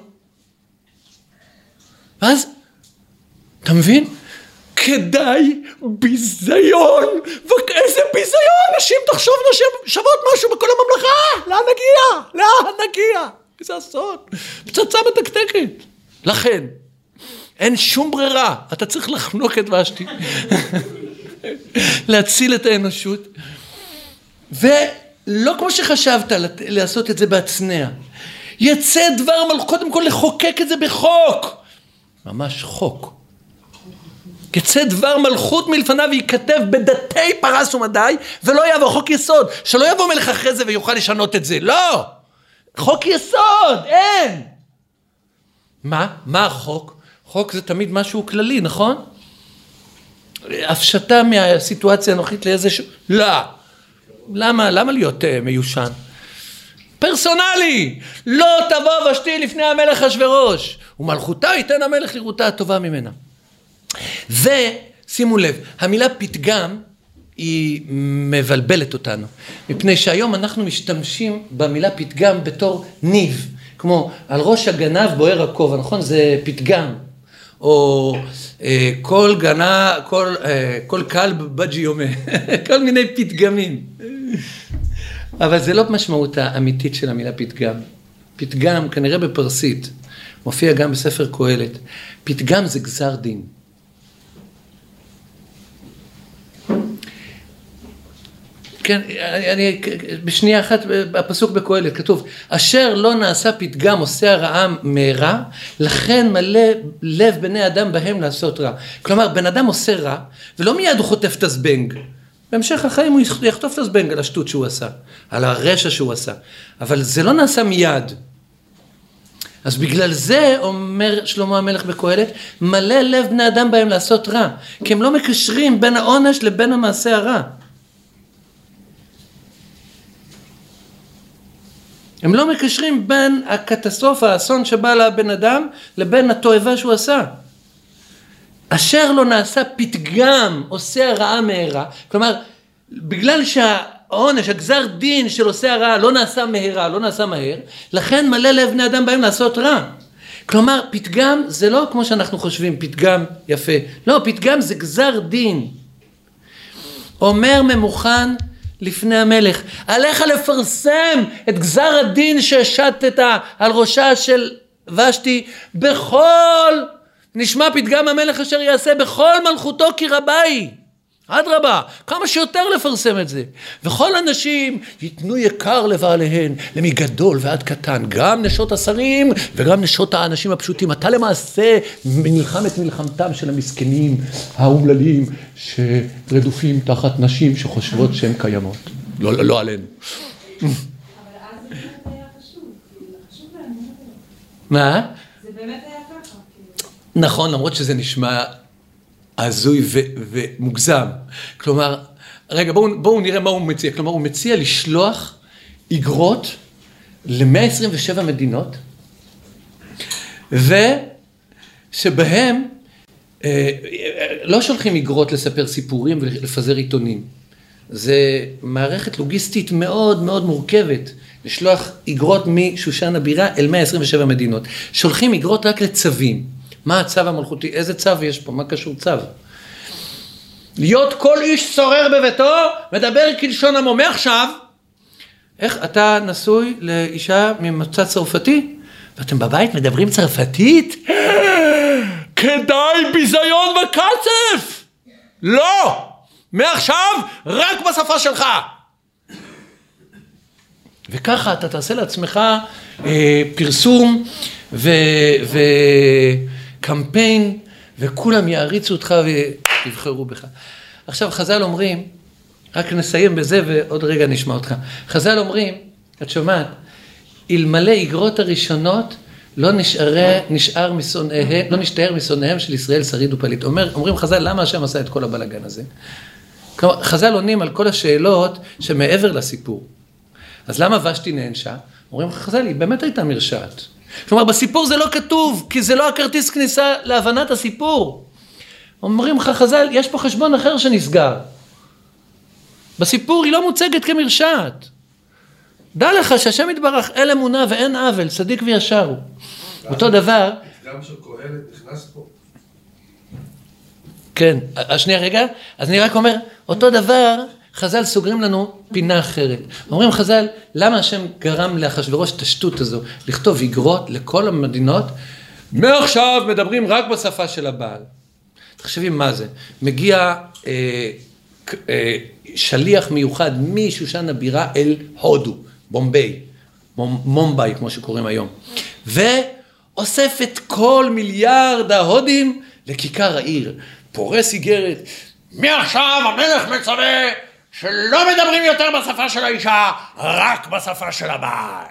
ואז, אתה מבין? כדאי ביזיון, ואיזה ביזיון, נשים תחשוב נשים שוות משהו בכל הממלכה, לאן נגיע? לאן נגיע? איזה אסון, פצצה מתקתקת. לכן, אין שום ברירה, אתה צריך לחנוק את ושתי. [LAUGHS] להציל את האנושות. ולא כמו שחשבת לעשות את זה בהצנע. יצא דבר מלכות, קודם כל לחוקק את זה בחוק. ממש חוק. יצא דבר מלכות מלפניו וייכתב בדתי פרס ומדי, ולא יעבור חוק יסוד. שלא יבוא מלך אחרי זה ויוכל לשנות את זה. לא! חוק יסוד, אין! מה? מה החוק? חוק זה תמיד משהו כללי, נכון? הפשטה מהסיטואציה הנוכחית לאיזשהו... לא. למה, למה להיות אה, מיושן? פרסונלי! לא תבוא ושתי לפני המלך אחשורוש, ומלכותה ייתן המלך לראותה הטובה ממנה. ושימו לב, המילה פתגם היא מבלבלת אותנו, מפני שהיום אנחנו משתמשים במילה פתגם בתור ניב, כמו על ראש הגנב בוער הכובע, נכון? זה פתגם. או אה, כל גנה, כל, אה, כל כלב בג'י יומה, [LAUGHS] כל מיני פתגמים. אבל זה לא משמעות האמיתית של המילה פתגם. פתגם, כנראה בפרסית, מופיע גם בספר קהלת. פתגם זה גזר דין. כן, אני, בשנייה אחת, הפסוק בקהלת, כתוב, אשר לא נעשה פתגם עושה הרעה מהרה, לכן מלא לב בני אדם בהם לעשות רע. כלומר, בן אדם עושה רע, ולא מיד הוא חוטף את הזבנג. בהמשך החיים הוא יחטוף את הזבנג על השטות שהוא עשה, על הרשע שהוא עשה. אבל זה לא נעשה מיד. אז בגלל זה אומר שלמה המלך בקהלת, מלא לב בני אדם בהם לעשות רע. כי הם לא מקשרים בין העונש לבין המעשה הרע. הם לא מקשרים בין הקטסטרופה, האסון שבא לבן אדם, לבין התועבה שהוא עשה. אשר לא נעשה פתגם עושה הרעה מהרה, כלומר, בגלל שהעונש, הגזר דין של עושה הרעה לא נעשה מהרה, לא נעשה מהר, לכן מלא לב בני אדם בהם לעשות רע. כלומר, פתגם זה לא כמו שאנחנו חושבים, פתגם יפה. לא, פתגם זה גזר דין. אומר ממוכן לפני המלך. עליך לפרסם את גזר הדין שהשתת על ראשה של ושתי בכל, נשמע פתגם המלך אשר יעשה בכל מלכותו כי רבה היא. אדרבה, כמה שיותר לפרסם את זה. וכל הנשים ייתנו יקר לבעליהן, למגדול ועד קטן, גם נשות השרים וגם נשות האנשים הפשוטים. אתה למעשה נלחם את מלחמתם של המסכנים, האומללים, שרדופים תחת נשים שחושבות שהן קיימות. לא, לא, לא עלינו. מה? זה באמת היה ככה. נכון, למרות שזה נשמע הזוי ו- ומוגזם. כלומר, רגע, בואו בוא נראה מה הוא מציע. כלומר, הוא מציע לשלוח איגרות ל-127 מדינות, ושבהם אה, לא שולחים איגרות לספר סיפורים ולפזר עיתונים. זה מערכת לוגיסטית מאוד מאוד מורכבת. לשלוח איגרות משושן הבירה אל 127 מדינות. שולחים איגרות רק לצווים. מה הצו המלכותי? איזה צו יש פה? מה קשור צו? להיות כל איש שורר בביתו, מדבר כלשון עמו. מעכשיו, איך אתה נשוי לאישה ממוצא צרפתי, ואתם בבית מדברים צרפתית? כדאי ביזיון וקצף! לא! מעכשיו רק בשפה שלך! וככה אתה תעשה לעצמך אה, פרסום וקמפיין, וכולם יעריצו אותך ויבחרו בך. עכשיו חז"ל אומרים, רק נסיים בזה ועוד רגע נשמע אותך. חז"ל אומרים, את שומעת, אלמלא איגרות הראשונות לא נשאר, נשאר משונאיהם, לא נשתער משונאיהם של ישראל שריד ופליט. אומר, אומרים חז"ל, למה השם עשה את כל הבלאגן הזה? כלומר, חז"ל עונים על כל השאלות שמעבר לסיפור. אז למה ושתי נענשה? אומרים חז"ל, היא באמת הייתה מרשעת. כלומר, בסיפור זה לא כתוב, כי זה לא הכרטיס כניסה להבנת הסיפור. אומרים לך חז"ל, יש פה חשבון אחר שנסגר. בסיפור היא לא מוצגת כמרשעת. דע לך שהשם יתברך אל אמונה ואין עוול, צדיק וישר הוא. אותו דבר... גם של קהלת נכנס פה. כן, שנייה רגע, אז אני רק אומר, אותו דבר, חז"ל סוגרים לנו פינה אחרת. אומרים חז"ל, למה השם גרם לאחשוורוש את השטות הזו, לכתוב איגרות לכל המדינות, מעכשיו מדברים רק בשפה של הבעל. תחשבי מה זה, מגיע אה, אה, שליח מיוחד משושן הבירה אל הודו, בומביי, מומביי כמו שקוראים היום, ואוסף את כל מיליארד ההודים לכיכר העיר. פורס איגרת, מעכשיו המלך מצווה שלא מדברים יותר בשפה של האישה, רק בשפה של הבעל.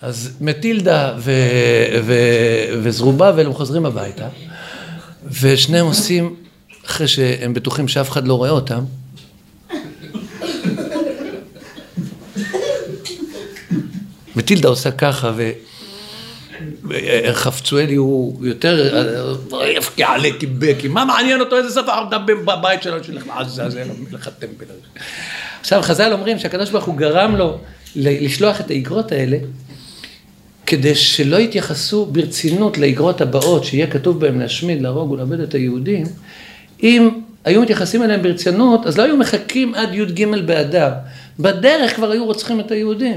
אז מטילדה ו- ו- וזרובבל הם חוזרים הביתה, ושניהם עושים, אחרי שהם בטוחים שאף אחד לא רואה אותם, מטילדה עושה ככה, ו... חפצואלי הוא יותר, אה, יפקיע עליכי בקי, מה מעניין אותו איזה ספר אתה בבית שלו, שילך לעזאזל, מלך הטמפל. עכשיו חז"ל אומרים שהקדוש ברוך הוא גרם לו לשלוח את האיגרות האלה, כדי שלא יתייחסו ברצינות לאיגרות הבאות, שיהיה כתוב בהם להשמיד, להרוג ולאבד את היהודים, אם היו מתייחסים אליהם ברצינות, אז לא היו מחכים עד י"ג באדר. בדרך כבר היו רוצחים את היהודים.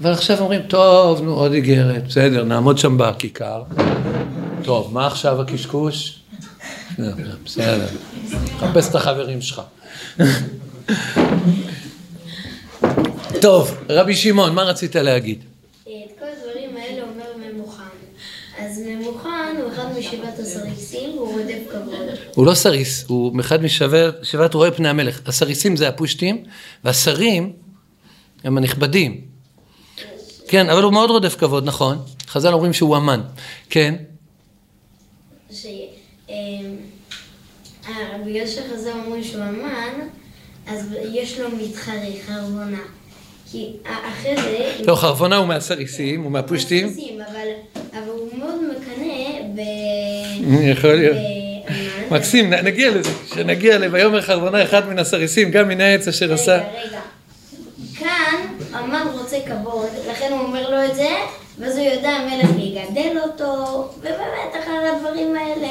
אבל עכשיו אומרים, טוב, נו, עוד איגרת, בסדר, נעמוד שם בכיכר. טוב, מה עכשיו הקשקוש? בסדר, חפש את החברים שלך. טוב, רבי שמעון, מה רצית להגיד? את כל הדברים האלה אומר ממוכן. אז ממוכן הוא אחד משבעת הסריסים, והוא רודף כבוד. הוא לא סריס, הוא אחד משבעת רואי פני המלך. הסריסים זה הפושטים, והשרים הם הנכבדים. כן, אבל הוא מאוד רודף כבוד, נכון. חז"ל אומרים שהוא אמן. כן. ש... אמ, בגלל שחז"ל אומרים שהוא אמן, אז יש לו מתחרה, חרבונה. כי אחרי זה... לא, חרבונה הוא מהסריסים, הוא מהפושטים. אבל, הוא מאוד מקנא ב... יכול להיות. מקסים, נגיע לזה, שנגיע ל"ויאמר חרבונה אחד מן הסריסים, גם מן העץ אשר עשה. רגע, רגע. רוצה כבוד, לכן הוא אומר לו את זה, ואז הוא יודע המלך יגדל אותו, ובאמת אחרי הדברים האלה.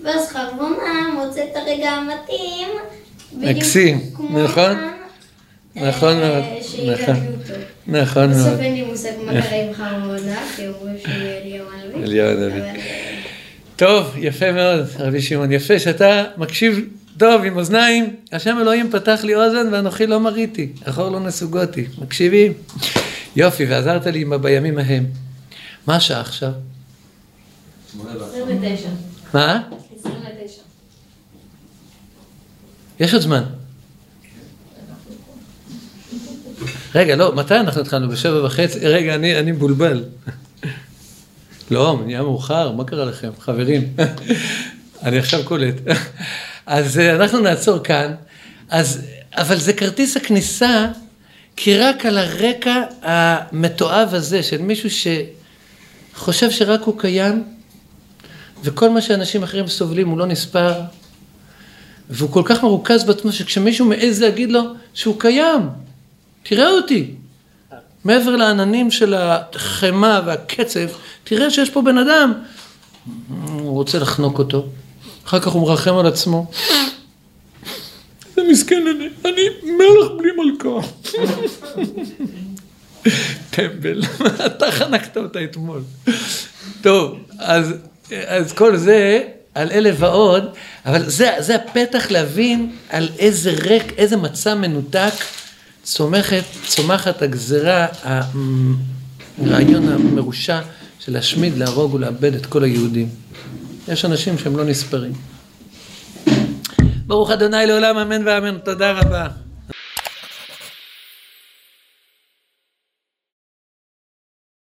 ואז חרבונה מוצא את הרגע המתאים, מקסים, נכון? נכון אה, מאוד, נכון. נכון מאוד. בסוף אין לי מושג מה קרה עם חרבונה, כי אומרים שהוא [LAUGHS] אליהו הנביא. אליהו הנביא. טוב, יפה מאוד, רבי שמעון. יפה שאתה מקשיב טוב עם אוזניים. השם אלוהים פתח לי אוזן ואנוכי לא מריתי, אחור לא נסוגותי. מקשיבים? יופי, ועזרת לי בימים ההם. מה השעה עכשיו? 29. מה? 29. יש עוד זמן. רגע, לא, מתי אנחנו התחלנו? בשבע וחצי? רגע, אני, אני מבולבל. [LAUGHS] לא, נהיה מאוחר, מה קרה לכם? חברים, [LAUGHS] אני עכשיו קולט. אז אה, אנחנו נעצור כאן, אז, אבל זה כרטיס הכניסה, כי רק על הרקע המתועב הזה של מישהו שחושב שרק הוא קיים, וכל מה שאנשים אחרים סובלים הוא לא נספר, והוא כל כך מרוכז בעצמו שכשמישהו מעז להגיד לו שהוא קיים, תראה אותי. מעבר לעננים של החמאה והקצב, תראה שיש פה בן אדם. הוא רוצה לחנוק אותו, אחר כך הוא מרחם על עצמו. איזה מסכן אני, אני מלך בלי מלכה. טמבל, אתה חנקת אותה אתמול. טוב, אז, אז כל זה על אלה ועוד, אבל זה, זה הפתח להבין על איזה ריק, איזה מצע מנותק צומחת, צומחת הגזרה, הרעיון המרושע של להשמיד, להרוג ולאבד את כל היהודים. יש אנשים שהם לא נספרים. ברוך אדוני לעולם אמן ואמן, תודה רבה.